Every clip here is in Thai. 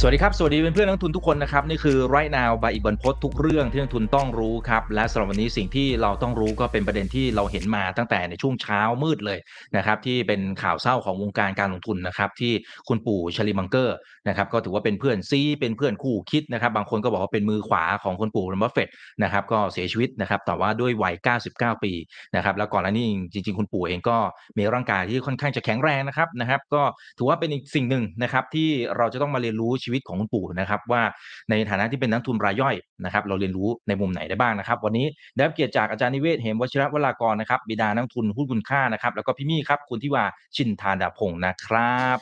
สวัสดีครับ สวัสดีเพื่อนๆนักลงทุนทุกคนนะครับ นี่คือ Right Now by อีกบรรพททุกเรื่องที่นักลงทุนต้องรู้ครับ และสำหรับวันนี้สิ่งที่เราต้องรู้ก็เป็นประเด็นที่เราเห็นมาตั้งแต่ในช่วงเช้ามืดเลยนะครับที่เป็นข่าวเศร้าของวงการการลงทุนนะครับที่คุณปู่ชาร์ลีมังเกอร์นะครับก็ถือว่าเป็นเพื่อนซี้เป็นเพื่อนคู่คิดนะครับบางคนก็บอกว่าเป็นมือขวาของคุณปู่บัฟเฟตนะครับก็เสียชีวิตนะครับแต่ว่าด้วยวัย 99 ปีนะครับแล้วก่อนหน้านี้จริง ๆ คุณปู่เองก็มีร่างกายที่ค่อนข้างจะแข็งแรงนะครับนะครับก็ถือว่าเป็นอีกสิ่งหนึ่งนะครับที่เราจะต้องมาเรียนรู้ชีวิตของคุณปู่นะครับว่าในฐานะที่เป็นนักทุนรายย่อยนะครับเราเรียนรู้ในมุมไหนได้บ้างนะครับ วันนี้ได้รับเกียรติจากอาจารย์นิเวศ เหมวชิระวรากรนะครับบิดานักทุนหุ้นคุณค่านะครับแล้วก็พี่มี่ครับคุณทิวาชินทานดาพงศ์นะครับ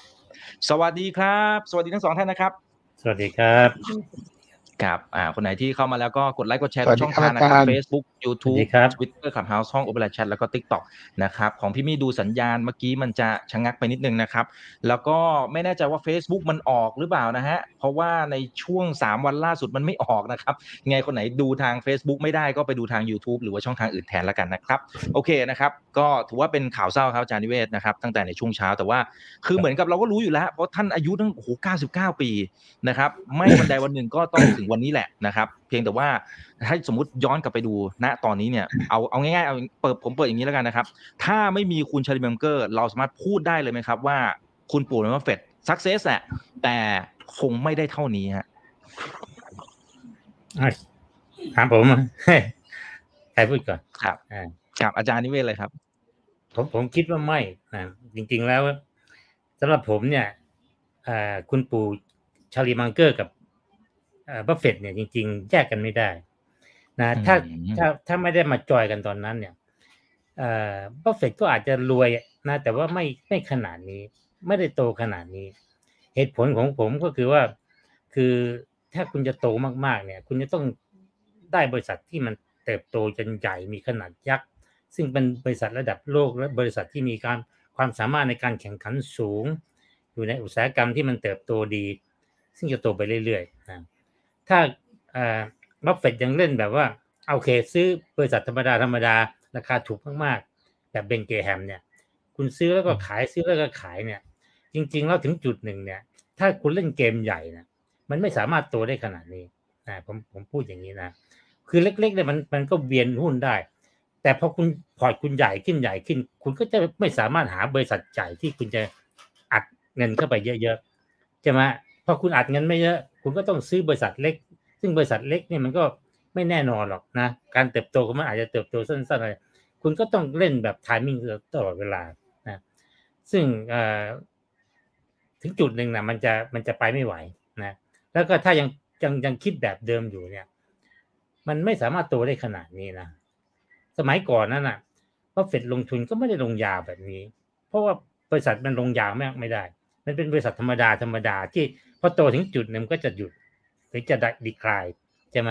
สวัสดีครับ สวัสดีทั้งสองท่านนะครับ สวัสดีครับ ครับอ่าคนไหนที่เข้ามาแล้วก็กดไลค์กดแชร์สวัทุสกดีช่องครับทางนะครับอาจารย์ Facebook สวัส YouTube ดีครับ Twitter Clubhouse ห้อง Opera Chat แล้วก็ TikTok นะครับของพี่มี่ดูสัญญาณเมื่อกี้มันจะชะงักไปนิดนึงนะครับ แล้วก็ไม่แน่ใจว่า Facebook มันออกหรือเปล่านะฮะ เพราะว่าในช่วง 3 วันล่าสุดมันไม่ออกนะครับยังไงคนไหนดูทาง Facebook ไม่ได้ก็ไปดูทาง YouTube หรือว่าช่องทางอื่นแทนแล้วกันนะครับ โอเคนะครับ ก็ถือว่าเป็นข่าวเศร้าครับอาจารย์นิเวศนะครับตั้งแต่ในช่วงเช้าแต่ว่าคือเหมือนกับเราก็รู้อยู่แล้ว เพราะท่านอายุตั้งโอ้โห99 ปีนะครับไม่วันใดวันหนึ่งก็ต้องถึงวันนี้แหละนะครับ เพียงแต่ว่าถ้าสมมติย้อนกลับไปดูณตอนนี้เนี่ยเอาเอาง่ายๆเอาเปิดผมเปิดอย่างนี้แล้วกันนะครับ ถ้าไม่มีคุณชาลิเมมเกอร์ เราสามารถพูดได้เลยไหมครับว่าคุณปู่นมาเฟดสักเซสแหละแต่คงไม่ได้เท่านี้ฮะอะถามผมใครพูดก่อนครับอ่ากับอาจารย์นิเวศน์เลยครับ ผมผมคิดว่าไม่นะจริง ๆ แล้วสำหรับผมเนี่ยอ่าคุณปู่ชาร์ลีมังเกอร์กับ บัฟเฟตเนี่ยจริง ๆ แยกกันไม่ได้นะถ้าอืมถ้าถ้าไม่ได้มาจอยกันตอนนั้น เนี่ยบัฟเฟตก็อาจจะรวยนะแต่ว่าไม่ไม่ขนาดนี้ ไม่ได้โตขนาดนี้ เหตุผลของผมก็คือว่า คือถ้าคุณจะโตมากๆ เนี่ย คุณจะต้องได้บริษัทที่มันเติบโตจนใหญ่มีขนาดยักษ์ซึ่งเป็นบริษัทระดับโลกและบริษัทที่มีการความสามารถในการแข่งขันสูง อยู่ในอุตสาหกรรมที่มันเติบโตดี ซึ่งจะโตไปเรื่อยๆนะ ถ้าบัฟเฟตยังเล่นแบบว่าโอเค ซื้อบริษัทธรรมดาธรรมดาราคาถูกมากๆแบบเบนเกแฮมเนี่ย คุณซื้อแล้วก็ขายซื้อแล้วก็ขายเนี่ย จริงๆแล้วถึงจุดหนึ่งเนี่ย ถ้าคุณเล่นเกมใหญ่นะมันไม่สามารถโตได้ขนาดนี้นะผมผมพูดอย่างนี้นะคือเล็กๆเนี่ยมันมันก็เวียนหุ้นได้ แต่พอคุณพอร์ตคุณใหญ่ขึ้นใหญ่ขึ้น คุณก็จะไม่สามารถหาบริษัทใหญ่ที่คุณจะอัดเงินเข้าไปเยอะๆใช่ไหมพอคุณอัดเงินไม่เยอะ คุณก็ต้องซื้อบริษัทเล็ก ซึ่งบริษัทเล็กเนี่ยมันก็ไม่แน่นอนหรอกนะ การเติบโตของมันอาจจะเติบโตสั้นๆอะไรคุณก็ต้องเล่นแบบทามิ่งตลอดเวลานะซึ่งถึงจุดหนึ่งนะมันจะมันจะไปไม่ไหวนะแล้วก็ถ้ายังยังยังคิดแบบเดิมอยู่เนี่ย มันไม่สามารถโตได้ขนาดนี้นะสมัยก่อนนั่นน่ะว่าเฟดลงทุนก็ไม่ได้ลงยาวแบบนี้ เพราะว่าบริษัทมันลงยาวไม่ไม่ได้ มันเป็นบริษัทธรรมดาธรรมดาที่ พอโตถึงจุดหนึ่งก็จะหยุดหรือจะดีคลายใช่ไหม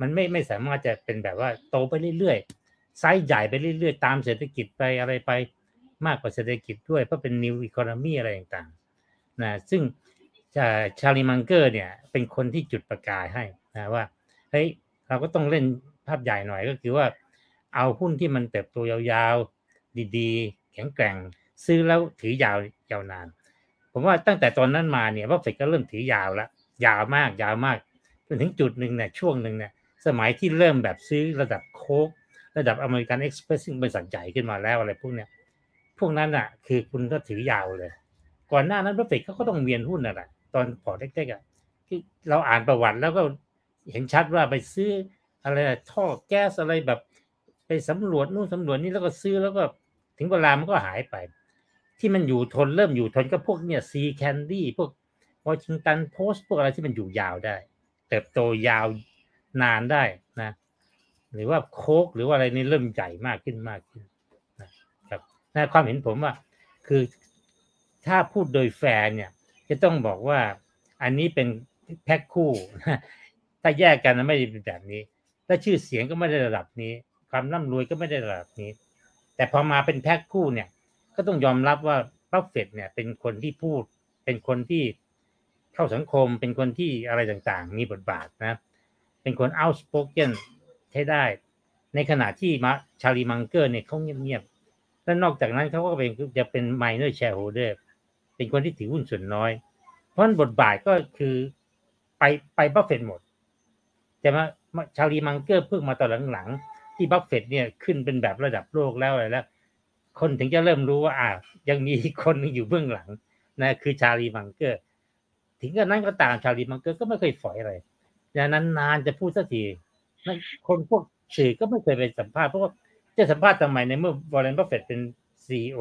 มันไม่ไม่สามารถจะเป็นแบบว่าโตไปเรื่อยๆไซส์ใหญ่ไปเรื่อยๆ ตามเศรษฐกิจไปอะไรไปมากกว่าเศรษฐกิจด้วยเพราะเป็น new economy อะไรต่างๆนะซึ่งชาลีมังเกอร์เนี่ยเป็นคนที่จุดประกายให้นะว่าเฮ้ยเราก็ต้องเล่นภาพใหญ่หน่อยก็คือว่า เอาหุ้นที่มันเติบโตยาวๆ ดีๆ แข็งแกร่ง ซื้อแล้วถือยาวยาวนาน ผมว่าตั้งแต่ตอนนั้นมาเนี่ยว่าเฟดก็เริ่มถือยาวแล้วยาวมากยาวมากจนถึงจุดหนึ่งเนี่ยช่วงหนึ่งเนี่ยสมัยที่เริ่มแบบซื้อระดับโค้กระดับ American Express ซึ่งบริษัทใหญ่ขึ้นมาแล้วอะไรพวกเนี้ยพวกนั้นอะ คือคุณก็ถือยาวเลย ก่อนหน้านั้นบัฟเฟตเขาก็ต้องเวียนหุ้นน่ะแหละตอนพอเล็กๆอะที่เราอ่านประวัติแล้วก็เห็นชัดว่าไปซื้ออะไรท่อแก๊สอะไรแบบ ไปสำรวจนู่นสำรวจนี่แล้วก็ซื้อแล้วก็ถึงเวลามันก็หายไป ที่มันอยู่ทนเริ่มอยู่ทนก็พวกเนี่ย See's Candies พวกวอชิงตันโพสต์พวกอะไรที่มันอยู่ยาวได้ เติบโตยาวนานได้นะ หรือว่าโคกหรือว่าอะไรนี่เริ่มใหญ่มากขึ้นมากขึ้นนะครับในความเห็นผมว่า คือถ้าพูดโดยแฟนเนี่ย จะต้องบอกว่าอันนี้เป็นแพ็คคู่ ถ้าแยกกันไม่ได้เป็นแบบนี้ และชื่อเสียงก็ไม่ได้ระดับนี้ ความร่ำรวยก็ไม่ได้ระดับนี้ แต่พอมาเป็นแพ็คคู่เนี่ย ก็ต้องยอมรับว่าบัฟเฟตเนี่ยเป็นคนที่พูด เป็นคนที่เข้าสังคม เป็นคนที่อะไรต่างๆ มีบทบาทนะ เป็นคน outspoken ใช้ได้ ในขณะที่มาชาร์ลีมังเกอร์เนี่ยเขาเงียบๆ และนอกจากนั้นเขาก็เป็นจะเป็น minor shareholder เป็นคนที่ถือหุ้นส่วนน้อย เพราะบทบาทก็คือไปไปบัฟเฟตหมด แต่มาชาร์ลีมังเกอร์เพิ่งมาตอนหลังๆที่บัฟเฟตเนี่ยขึ้นเป็นแบบระดับโลกแล้วอะไรแล้ว คนถึงจะเริ่มรู้ว่าอ่ายังมีคนนึงอยู่เบื้องหลังนะคือชาร์ลีมังเกอร์ ถึงกระนั้นก็ตามชาร์ลีมังเกอร์ก็ไม่เคยฝอยอะไรดังนั้นนานจะพูดสักทีนั่นคนพวกสื่อก็ไม่เคยไปสัมภาษณ์เพราะว่าจะสัมภาษณ์ทำไมในเมื่อวอร์เรนบัฟเฟตเป็น CEO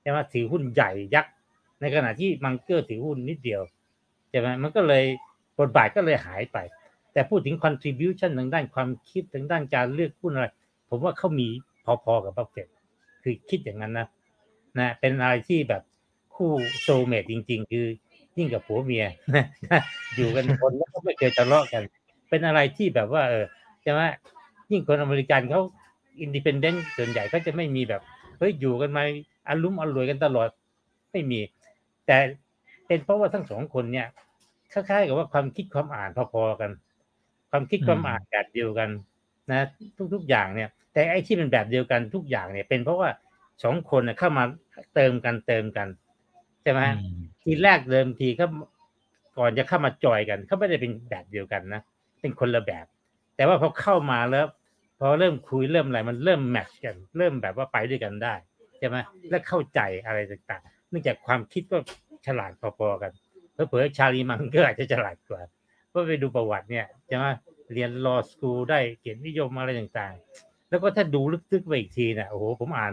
ใช่ไหมถือหุ้นใหญ่ยักษ์ในขณะที่มังเกอร์ถือหุ้นนิดเดียวใช่ไหมมันก็เลยบทบาทก็เลยหายไป แต่พูดถึง contribution ทางด้านความคิดทางด้านการเลือกหุ้นอะไร ผมว่าเขามีพอๆกับบัฟเฟต คือคิดอย่างนั้นนะนะเป็นอะไรที่แบบคู่ soulmate จริง ๆ คือยิ่งกับผัวเมียอยู่กันคนแล้วก็ไม่เคยทะเลาะกัน เป็นอะไรที่แบบว่า เออใช่ไหมยิ่งคนอเมริกันเขา independent ส่วนใหญ่ก็จะไม่มีแบบเฮ้ยอยู่กันมาอะลุ่มอล่วยกันตลอดไม่มี แต่เป็นเพราะว่าทั้งสองคนเนี่ยคล้ายๆกับว่าความคิดความอ่านพอๆกัน ความคิดความอ่านแบบเดียวกัน นะ ทุกๆอย่างเนี่ย แต่ไอ้ที่เป็นแบบเดียวกันทุกอย่างเนี่ย เป็นเพราะว่าสองคนเข้ามาเติมกันเติมกันใช่ไหมทีแรกเดิมทีเขาก่อนจะเข้ามาจอยกันเขาไม่ได้เป็นแบบเดียวกันนะเป็นคนละแบบ แต่ว่าพอเข้ามาแล้วพอเริ่มคุยเริ่มอะไรมันเริ่มแมทช์กัน เริ่มแบบว่าไปด้วยกันได้ใช่ไหมและเข้าใจอะไรต่างๆ เนื่องจากความคิดก็ฉลาดพอๆกันเผลอๆชาร์ลีมังก็อาจจะฉลาดกว่าเพราะไปดูประวัติเนี่ยใช่ไหมเรียน law school ได้เกียรตินิยมอะไรต่างๆ แล้วก็ถ้าดูลึกๆไปอีกทีเนี่ยโอ้โหผมอ่าน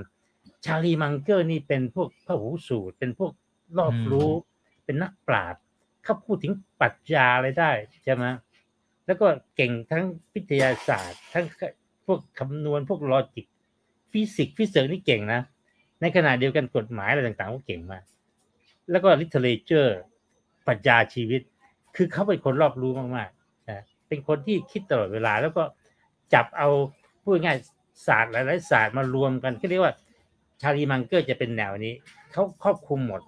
ชาร์ลีมังเกอร์นี่เป็นพวกพระหูสูตร เป็นพวกรอบรู้ เป็นนักปราชญ์เขาพูดถึงปรัชญาอะไรได้ใช่ไหมแล้วก็เก่งทั้งวิทยาศาสตร์ ทั้งพวกคำนวณพวก logic ฟิสิกส์ฟิสิกส์นี่เก่งนะ ในขณะเดียวกันกฎหมายอะไรต่างๆ ก็เก่งมาก แล้วก็ literature ปรัชญาชีวิต คือเขาเป็นคนรอบรู้มากๆนะเป็นคนที่คิดตลอดเวลาแล้วก็จับเอา พูดง่ายศาสตร์หลายๆศาสตร์มารวมกันก็เรียกว่าชาลีมังเกอร์จะเป็นแนวนี้เขาครอบคลุมหมด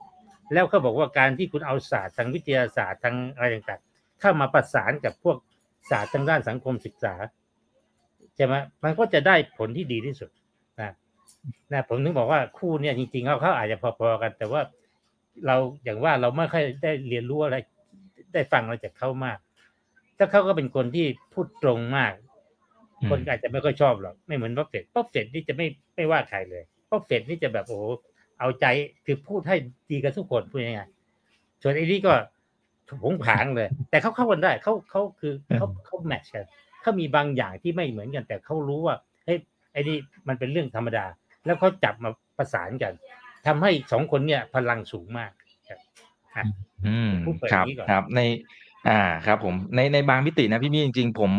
แล้วเขาบอกว่าการที่คุณเอาศาสตร์ทางวิทยาศาสตร์ทางอะไรต่างๆเข้ามาประสานกับพวกศาสตร์ทางด้านสังคมศึกษาใช่ไหมมันก็จะได้ผลที่ดีที่สุดนะนะผมถึงบอกว่าคู่เนี่ยจริงๆเขาเขาอาจจะพอๆกัน แต่ว่าเราอย่างว่าเราไม่ค่อยได้เรียนรู้อะไร ได้ฟังอะไรจากเขามาก ถ้าเขาก็เป็นคนที่พูดตรงมาก คนอาจจะไม่ค่อยชอบหรอกไม่เหมือนป๊อปเฟตบัฟเฟตนี่จะไม่ไม่ว่าใครเลยป๊อปเฟตนี่จะแบบโอ้เอาใจคือพูดให้ดีกับทุกคนพูดยังไงส่วนไอ้นี่ก็โผงผางเลย แต่เขาเข้ากันได้เขาเขาคือเขาเขา match กันเขามีบางอย่างที่ไม่เหมือนกัน แต่เขารู้ว่าเฮ้ยไอ้นี่มันเป็นเรื่องธรรมดา แล้วเขาจับมาประสานกันทำให้สองคนเนี่ยพลังสูงมากครับอืมพูดเปิดครับนี้ก่อนครับใน อ่าครับ ผมในในบางมิตินะพี่มี่จริง ๆ ผม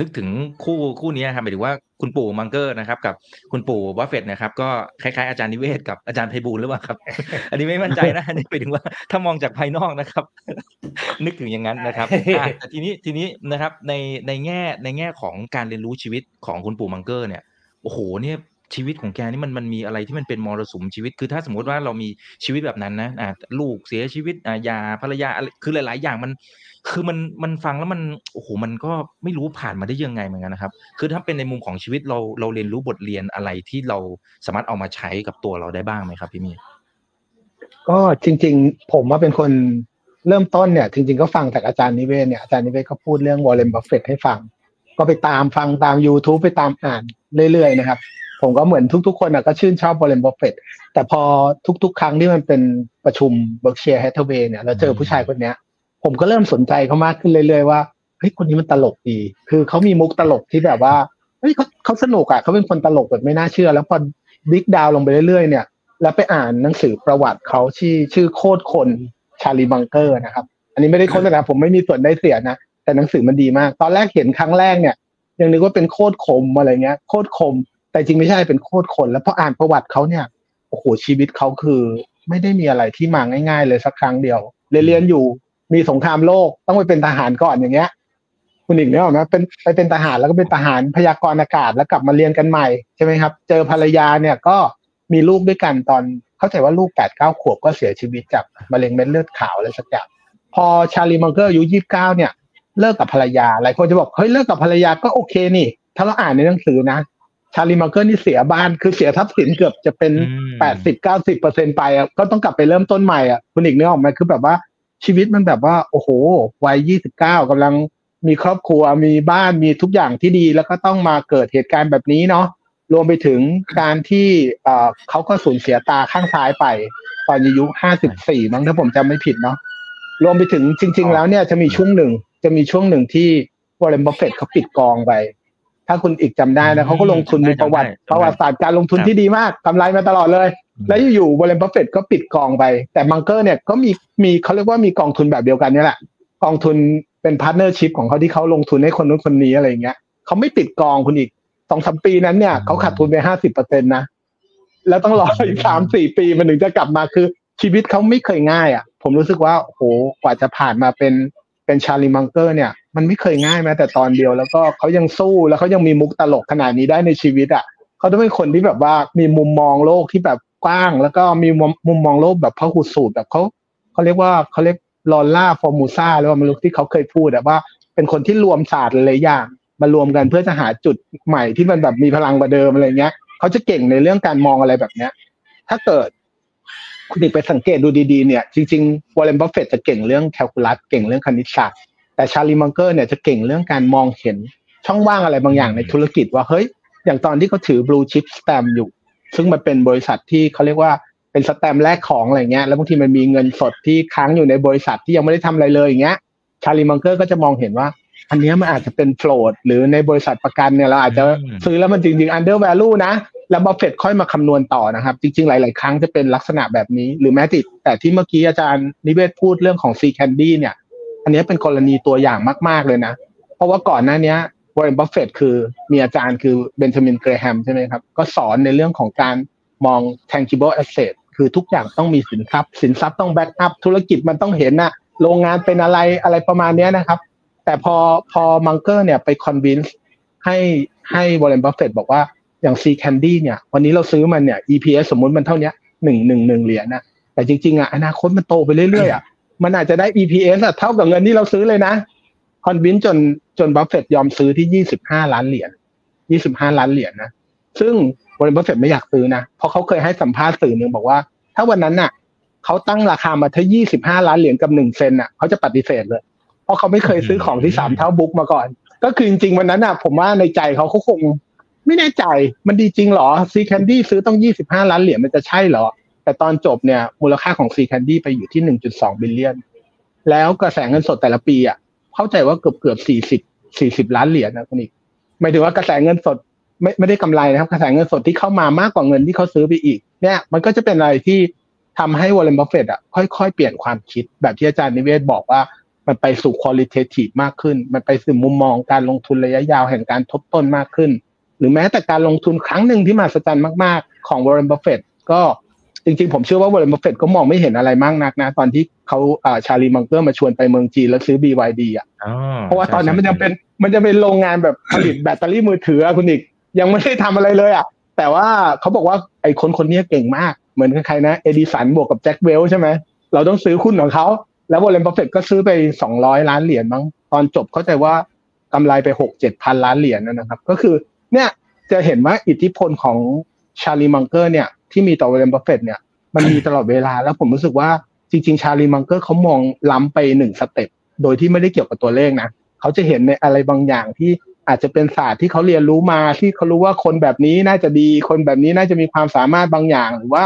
นึกถึงคู่คู่นี้ครับหมายถึงว่าคุณปู่มังเกอร์นะครับ กับคุณปู่บัฟเฟตนะครับ ก็คล้ายๆอาจารย์นิเวศกับอาจารย์ไพบูลหรือเปล่าครับ อันนี้ไม่มั่นใจนะอันนี้หมายถึงว่าถ้ามองจากภายนอกนะครับ นึกถึงอย่างนั้นนะครับแต่ทีนี้ทีนี้นะครับในในแง่ในแง่ของการเรียนรู้ชีวิตของคุณปู่มังเกอร์เนี่ยโอ้โหเนี่ยชีวิตของแกนี่มันมันมีอะไรที่มันเป็นมรสุมชีวิต คือถ้าสมมติว่าเรามีชีวิตแบบนั้นนะอ่าลูกเสียชีวิตอ่ายาภรรยาคือหลาย ๆ อย่างมัน คือมันมันฟังแล้วมันโอ้โหมันก็ไม่รู้ผ่านมาได้ยังไงเหมือนกันนะครับ คือถ้าเป็นในมุมของชีวิตเราเราเรียนรู้บทเรียนอะไรที่เราสามารถเอามาใช้กับตัวเราได้บ้างไหมครับ พี่มีก็จริง ๆ ผมว่าเป็นคนเริ่มต้นเนี่ย จริง ๆก็ฟังจากอาจารย์นิเวศเนี่ยอาจารย์นิเวศก็พูดเรื่องวอร์เรนบัฟเฟตให้ฟัง ก็ไปตามฟังตาม YouTube ไปตามอ่านเรื่อยๆนะครับ ผมก็เหมือนทุก ๆ คนอะก็ชื่นชอบวอร์เรนบัฟเฟตแต่พอทุก ๆ ครั้งที่มันเป็นประชุม Berkshire Hathaway เนี่ยเราเจอผู้ชายคนเนี้ย ผมก็เริ่มสนใจเขามากขึ้นเรื่อยๆว่าเฮ้ยคนนี้มันตลกดี คือเขามีมุกตลกที่แบบว่าเฮ้ยเขาเขาสนุกอะเขาเป็นคนตลกแบบไม่น่าเชื่อ แล้วพอdig down ลงไปเรื่อยๆ เนี่ย แล้วไปอ่านหนังสือประวัติเขาชื่อชื่อโคตรคนชาลีมังเกอร์นะครับ อันนี้ไม่ได้โฆษณาผมไม่มีส่วนได้เสียนะ แต่หนังสือมันดีมาก ตอนแรกเห็นครั้งแรกเนี่ยยังนึกว่าเป็นโคตรคมอะไรเงี้ยโคตรคม แต่จริงไม่ใช่เป็นโคตรคน แล้วพออ่านประวัติเขาเนี่ยโอ้โหชีวิตเขาคือ ไม่ได้มีอะไรที่มาง่าย ๆ เลยสักครั้งเดียวเรียนอยู่ มีสงครามโลกต้องไปเป็นทหารก่อนอย่างเงี้ย คุณอีกเนี่ยหรอกนะเป็นไปเป็นทหารแล้วก็เป็นทหารพยากรณ์อากาศแล้วกลับมาเรียนกันใหม่ใช่ไหมครับ เจอภรรยาเนี่ยก็มีลูกด้วยกันตอนเข้าใจว่าลูกแปดเก้าขวบก็เสียชีวิตจากมะเร็งเม็ดเลือดขาวอะไรสักอย่างพอชาลีมังเกอร์อายุยี่สิบเก้าเนี่ยเลิกกับภรรยาหลายคนจะบอกเฮ้ยเลิกกับภรรยาก็โอเคนี่ ถ้าเราอ่านในหนังสือนะ ชาลีมังเกอร์นี่เสียบ้านคือเสียทรัพย์สินเกือบจะเป็นอืมแปดสิบเก้าสิบเปอร์เซ็นไปอะก็ต้องกลับไปเริ่มต้นใหม่อะคุณอีกนึกออกไหมคือแบบว่า ชีวิตมันแบบว่าโอ้โหวัยยี่สิบเก้ากำลังมีครอบครัวมีบ้านมีทุกอย่างที่ดี แล้วก็ต้องมาเกิดเหตุการณ์แบบนี้เนาะรวมไปถึงการที่เอ่อเขาก็สูญเสียตาข้างซ้ายไป ตอนอายุห้าสิบสี่มั้งถ้าผมจำไม่ผิดเนาะรวมไปถึงจริง ๆ แล้วเนี่ยจะมีช่วงหนึ่งจะมีช่วงหนึ่งที่วอร์เรนบัฟเฟตเขาปิดกองไป ถ้าคุณอีกจำได้นะเขาก็ลงทุนจำได้มีประวัติจำได้ประวัติศาสตร์การลงทุนครับที่ดีมากกำไรมาตลอดเลย แล้วอยู่ๆวอร์เรนบัฟเฟตก็ปิดกองไป แต่มังเกอร์เนี่ยก็มีมีเขาเรียกว่ามีกองทุนแบบเดียวกันเนี่ยแหละ กองทุนเป็น partnership ของเขาที่เขาลงทุนให้คนนู้นคนนี้อะไรอย่างเงี้ยเขาไม่ปิดกองคุณอีกสองสามปีนั้นเนี่ยเขาขาดทุนไปห้าสิบเปอร์เซ็นต์นะ แล้วต้องรออีกสามสี่ปีมันถึงจะกลับมาคือ ชีวิตเขาไม่เคยง่ายอะ ผมรู้สึกว่าโอ้โหกว่าจะผ่านมาเป็นเป็นชาลีมังเกอร์เนี่ย มันไม่เคยง่ายแม้แต่ตอนเดียวแล้วก็เขายังสู้แล้วเขายังมีมุกตลกขนาดนี้ได้ในชีวิตอะเขาต้องเป็นคนที่แบบว่ามีมุมมองโลกที่แบบ กว้าง แล้วก็มีมุมมองโลกแบบพหูสูตแบบเขาเขาเรียกว่าเขาเรียก lollapalooza หรือว่าไม่รู้ที่เขาเคยพูดอะว่าเป็นคนที่รวมศาสตร์หลายอย่างมารวมกันเพื่อจะหาจุดใหม่ที่มันแบบมีพลังกว่าเดิมอะไรเงี้ยเขาจะเก่งในเรื่องการมองอะไรแบบเนี้ย ถ้าเกิดคุณอีกไปสังเกตดูดีๆเนี่ย จริงๆวอร์เรนบัฟเฟตจะเก่งเรื่องแคลคูลัสเก่งเรื่องคณิตศาสตร์แต่ชาลีมังเกอร์เนี่ยจะเก่งเรื่องการมองเห็นช่องว่างอะไรบางอย่างในธุรกิจว่าเฮ้ย อย่างตอนที่เขาถือ Blue Chip Stamps อยู่ ซึ่งมันเป็นบริษัทที่เขาเรียกว่าเป็นสแตมแลกของอะไรเงี้ยแล้วบางทีมันมีเงินสดที่ค้างอยู่ในบริษัทที่ยังไม่ได้ทำอะไรเลยอย่างเงี้ยชาลีมังเกอร์ก็จะมองเห็นว่า อันเนี้ยมันอาจจะเป็น float หรือในบริษัทประกันเนี่ยเราอาจจะซื้อแล้วมันจริงๆ under value นะ แล้วบัฟเฟตค่อยมาคำนวณต่อนะครับ จริงๆ หลาย ๆ ครั้งจะเป็นลักษณะแบบนี้ หรือแม้ติดแต่ที่เมื่อกี้อาจารย์นิเวศพูดเรื่องของ See's Candy เนี่ย อันเนี้ยเป็นกรณีตัวอย่างมาก ๆ เลยนะ เพราะว่าก่อนหน้าเนี้ย วอร์เรนบัฟเฟตคือมีอาจารย์คือเบนจามินเกรแฮมใช่ไหมครับ ก็สอนในเรื่องของการมอง tangible asset คือทุกอย่างต้องมีสินทรัพย์ สินทรัพย์ต้อง backup ธุรกิจมันต้องเห็นนะโรงงานเป็นอะไรอะไรประมาณนี้นะครับ แต่พอพอมังเกอร์เนี่ยไป convince ให้ให้วอร์เรนบัฟเฟตบอกว่าอย่าง See's Candy เนี่ย วันนี้เราซื้อมันเนี่ย EPS สมมุติมันเท่านี้หนึ่งหนึ่งหนึ่งเหรียญนะแต่จริงๆอะอนาคตมันโตไปเรื่อยๆอะมันอาจจะได้ EPS อะเท่ากับเงินที่เราซื้อเลยนะ convince จนจนบัฟเฟตยอมซื้อที่ยี่สิบห้าล้านเหรียญยี่สิบห้าล้านเหรียญนะ ซึ่งวอร์เรนบัฟเฟตไม่อยากซื้อนะ เพราะเขาเคยให้สัมภาษณ์สื่อหนึ่งบอกว่า ถ้าวันนั้นน่ะเขาตั้งราคามาที่ยี่สิบห้าล้านเหรียญกับหนึ่งเซนต์น่ะเขาจะปฏิเสธเลย เพราะเขาไม่เคยซื้อของที่สามเท่า book มาก่อน ก็คือจริงๆวันนั้นน่ะ ผมว่าในใจเขาเขาคง ไม่แน่ใจมันดีจริงเหรอ See's Candy ซื้อต้องยี่สิบห้าล้านเหรียญมันจะใช่เหรอ แต่ตอนจบเนี่ยมูลค่าของ See's Candy ไปอยู่ที่หนึ่งจุดสอง billion แล้วกระแสเงินสดแต่ละปีอะ เข้าใจว่าเกือบเกือบสี่สิบสี่สิบล้านเหรียญนะคุณอีกหมายถึงว่ากระแสเงินสดไม่ไม่ได้กำไรนะครับ กระแสเงินสดที่เข้ามามากกว่าเงินที่เขาซื้อไปอีก เนี่ย มันก็จะเป็นอะไรที่ทำให้วอร์เรนบัฟเฟตอะค่อยๆ เปลี่ยนความคิดแบบที่อาจารย์นิเวศบอกว่ามันไปสู่ qualitative มากขึ้น มันไปสู่มุมมองการลงทุนระยะยาวแห่งการทบต้นมากขึ้น หรือแม้แต่การลงทุนครั้งหนึ่งที่มหัศจรรย์มาก ๆ ของวอร์เรนบัฟเฟตก็ จริงๆ ผมเชื่อว่าวอร์เรนบัฟเฟตก็มองไม่เห็นอะไรมากนักนะ ตอนที่เขาอ่าชาลีมังเกอร์มาชวนไปเมืองจีนแล้วซื้อ BYD อะอ๋อเพราะว่าตอนนั้นมันจะเป็นมันจะเป็นโรงงานแบบผลิตแบตเตอรี่มือถืออะคุณอีก ยังไม่ได้ทำอะไรเลยอะแต่ว่าเขาบอกว่าไอ้คนคนนี้เก่งมาก เหมือนใครนะเอดิสันบวกกับแจ็คเวลช์ใช่ไหมเราต้องซื้อหุ้นของเขาแล้ววอร์เรนบัฟเฟตก็ซื้อไปสองร้อยล้านเหรียญมั้งตอนจบเข้าใจว่ากำไรไปหกเจ็ดพันล้านเหรียญนะครับ ก็คือเนี่ยจะเห็นว่าอิทธิพลของชาลีมังเกอร์เนี่ย ที่มีต่อวอร์เรนบัฟเฟตเนี่ยมันมีตลอดเวลาแล้วผมรู้สึกว่าจริงๆ ชาลีมังเกอร์เขามองล้ำไปหนึ่ง step โดยที่ไม่ได้เกี่ยวกับตัวเลขนะเขาจะเห็นในอะไรบางอย่างที่อาจจะเป็นศาสตร์ที่เขาเรียนรู้มาที่เขารู้ว่าคนแบบนี้น่าจะดี คนแบบนี้น่าจะมีความสามารถบางอย่าง หรือว่า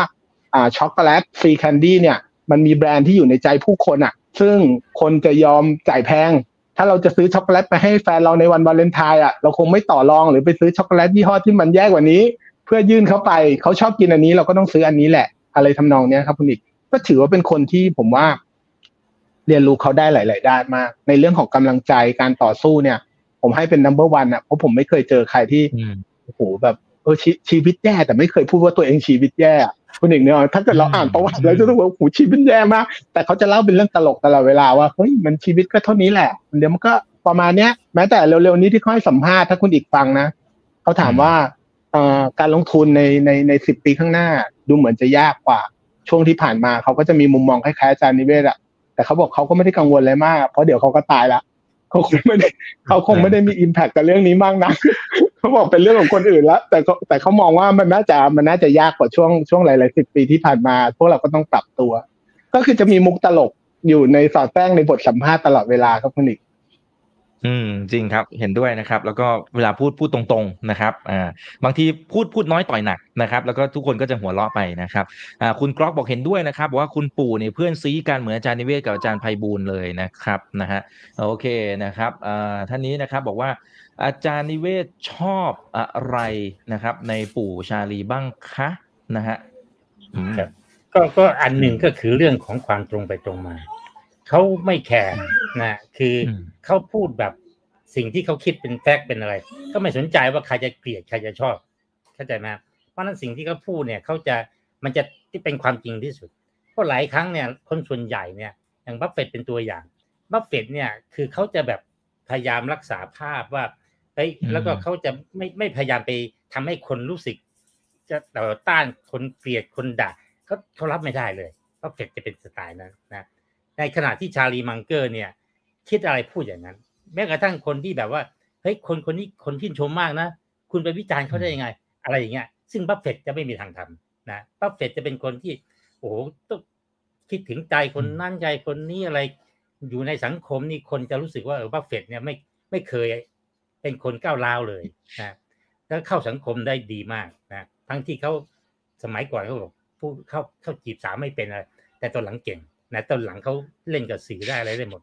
อ่าช็อกโกแลต See's Candy เนี่ย มันมีแบรนด์ที่อยู่ในใจผู้คนอะ ซึ่งคนจะยอมจ่ายแพง ถ้าเราจะซื้อช็อกโกแลตไปให้แฟนเราในวันวาเลนไทน์อะเราคงไม่ต่อรองหรือไปซื้อช็อกโกแลตยี่ห้อที่มันแย่กว่านี้ เพื่อยื่นเข้าไปเขาชอบกินอันนี้เราก็ต้องซื้ออันนี้แหละ อะไรทำนองเนี้ยครับคุณอีกก็ถือว่าเป็นคนที่ผมว่า เรียนรู้เขาได้หลาย ๆ ด้านมาก ในเรื่องของกำลังใจการต่อสู้เนี่ย ผมให้เป็น number one อะเพราะผมไม่เคยเจอใครที่อืมโอ้โหแบบเออชชีวิตแย่แต่ไม่เคยพูดว่าตัวเองชีวิตแย่อะคุณเอกเนี่ยถ้าเกิดเราอ่านประวัติแล้วจะต้องบอกว่าโอ้โหชีวิตแย่มาก แต่เขาจะเล่าเป็นเรื่องตลกตลอดเวลาว่าเฮ้ยมันชีวิตก็เท่านี้แหละเดี๋ยวมันก็ประมาณเนี้ย แม้แต่เร็วๆนี้ที่เขาให้สัมภาษณ์ถ้าคุณอีกฟังนะเขาถามว่าเอ่อ การลงทุนในในในสิบปีข้างหน้า ดูเหมือนจะยากกว่า ช่วงที่ผ่านมาเขาก็จะมีมุมมองคล้ายๆอาจารย์นิเวศอะแต่เขาบอกเขาก็ไม่ได้กังวลอะไรมาก เพราะเดี๋ยวเขาก็ตายละเขาคงไม่ได้เขาคงไม่ได้มีอิมแพคกับเรื่องนี้มากนะเขาบอกเป็นเรื่องของคนอื่นล้วแต่แต่เขามองว่ามันน่าจะมันน่าจะยากกว่าช่วงช่วงหลายๆสิบปีที่ผ่านมา พวกเราก็ต้องปรับตัว ก็คือจะมีมุกตลกอยู่ในสอดแทรกในบทสัมภาษณ์ตลอดเวลาครับคุณอีก อืมจริงครับเห็นด้วยนะครับ แล้วก็เวลาพูดพูดตรงๆนะครับอ่าบางทีพูดพูดน้อยต่อยหนักนะครับ แล้วก็ทุกคนก็จะหัวเราะไปนะครับอ่าคุณกรอกบอกเห็นด้วยนะครับบอกว่าคุณปู่เนี่ยเพื่อนซีกันเหมือนอาจารย์นิเวศกับอาจารย์ไพบูลเลยนะครับนะฮะโอเคนะครับอ่าท่านนี้นะครับบอกว่าอาจารย์นิเวศชอบอะไรนะครับ ในปู่ชาลีบ้างคะนะฮะก็ก็อันหนึ่งก็คือเรื่องของความตรงไปตรงมา เขาไม่แคร์นะคืออมเขาพูดแบบสิ่งที่เขาคิดเป็นแฟกต์เป็นอะไร ก็ไม่สนใจว่าใครจะเกลียดใครจะชอบเข้าใจไหมครับเพราะฉะนั้นสิ่งที่เขาพูดเนี่ยเขาจะมันจะที่เป็นความจริงที่สุด เพราะหลายครั้งเนี่ยคนส่วนใหญ่เนี่ยอย่างบัฟเฟตเป็นตัวอย่างบัฟเฟตเนี่ยคือเขาจะแบบพยายามรักษาภาพว่าเฮ้ยอืมแล้วก็เขาจะไม่ไม่พยายามไปทำให้คนรู้สึก จะต่อต้านคนเกลียดคนด่าเขาเขารับไม่ได้เลยบัฟเฟตจะเป็นสไตล์นั้นนะ ในขณะที่ชาลีมังเกอร์เนี่ย คิดอะไรพูดอย่างนั้น แม้กระทั่งคนที่แบบว่าเฮ้ยคนคนนี้คนที่ชมมากนะ คุณไปวิจารณ์เขาได้ยังไง อะไรอย่างเงี้ย ซึ่งบัฟเฟตจะไม่มีทางทำนะบัฟเฟตจะเป็นคนที่ โอ้โหต้องคิดถึงใจคนนั่นใจคนนี้อะไรอยู่ในสังคมนี่คนจะรู้สึกว่าเออบัฟเฟตเนี่ยไม่ไม่เคยเป็นคนก้าวร้าวเลยนะแล้วเข้าสังคมได้ดีมากนะทั้งที่เขาสมัยก่อนเขาบอกผู้เข้าเข้าจีบสาวไม่เป็นอะไรแต่ตอนหลังเก่ง นะตอนหลังเขาเล่นกับสื่อได้อะไรได้หมด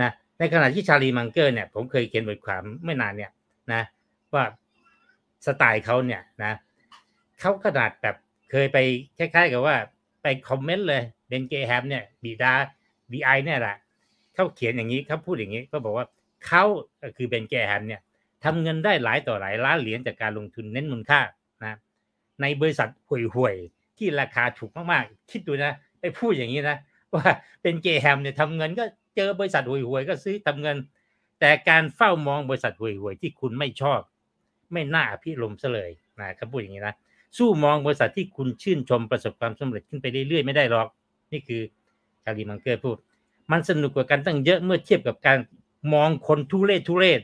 นะในขณะที่ชาลีมังเกอร์เนี่ยผมเคยเขียนบทความไม่นานเนี่ยนะว่าสไตล์เขาเนี่ยนะเขาขนาดแบบเคยไปคล้ายๆกับว่าไปคอมเมนต์เลยเบนเกรแฮมเนี่ยบิดา VI เนี่ยแหละเขาเขียนอย่างนี้เขาพูดอย่างนี้ก็บอกว่าเขาคือเบนเกรแฮมเนี่ยทำเงินได้หลายต่อหลายล้านเหรียญจากการลงทุนเน้นมูลค่านะในบริษัทห่วยๆที่ราคาถูกมากๆ คิดดูนะไปพูดอย่างนี้นะ ว่าเบนเกรแฮมเนี่ยทำเงินก็เจอบริษัทห่วยๆก็ซื้อทำเงิน แต่การเฝ้ามองบริษัทห่วยๆที่คุณไม่ชอบ ไม่น่าอภิรมซะเลยนะเขาพูดอย่างนี้นะสู้มองบริษัทที่คุณชื่นชมประสบความสำเร็จขึ้นไปเรื่อยๆไม่ได้หรอก นี่คือชาลีมังเกอร์พูด มันสนุกกว่ากันตั้งเยอะเมื่อเทียบกับการมองคนทุเรศทุเรศ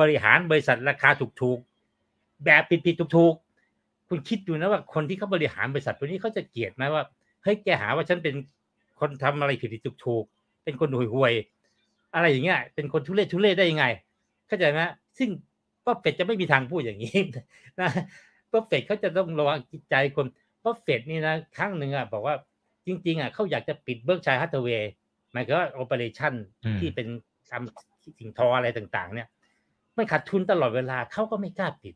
บริหารบริษัทราคาถูกๆ แบบผิดๆถูกๆ คุณคิดดูนะว่าคนที่เขาบริหารบริษัทพวกนี้เขาจะเกลียดไหมว่าเฮ้ยแกหาว่าฉันเป็น คนทำอะไรผิดๆถูกๆเป็นคนห่วยๆอะไรอย่างเงี้ย เป็นคนทุเรศทุเรศได้ยังไง เข้าใจไหมซึ่งบัฟเฟตจะไม่มีทางพูดอย่างนี้นะบัฟเฟตเขาจะต้องระวังจิตใจคนบัฟเฟตนี่นะครั้งหนึ่งอะบอกว่าจริง ๆ อะเขาอยากจะปิดเบิร์กเชียร์แฮทเวย์หมายถึงว่า operation อืมที่เป็นทำสิ่งทออะไรต่างๆ เนี่ยมันขาดทุนตลอดเวลาเขาก็ไม่กล้าปิด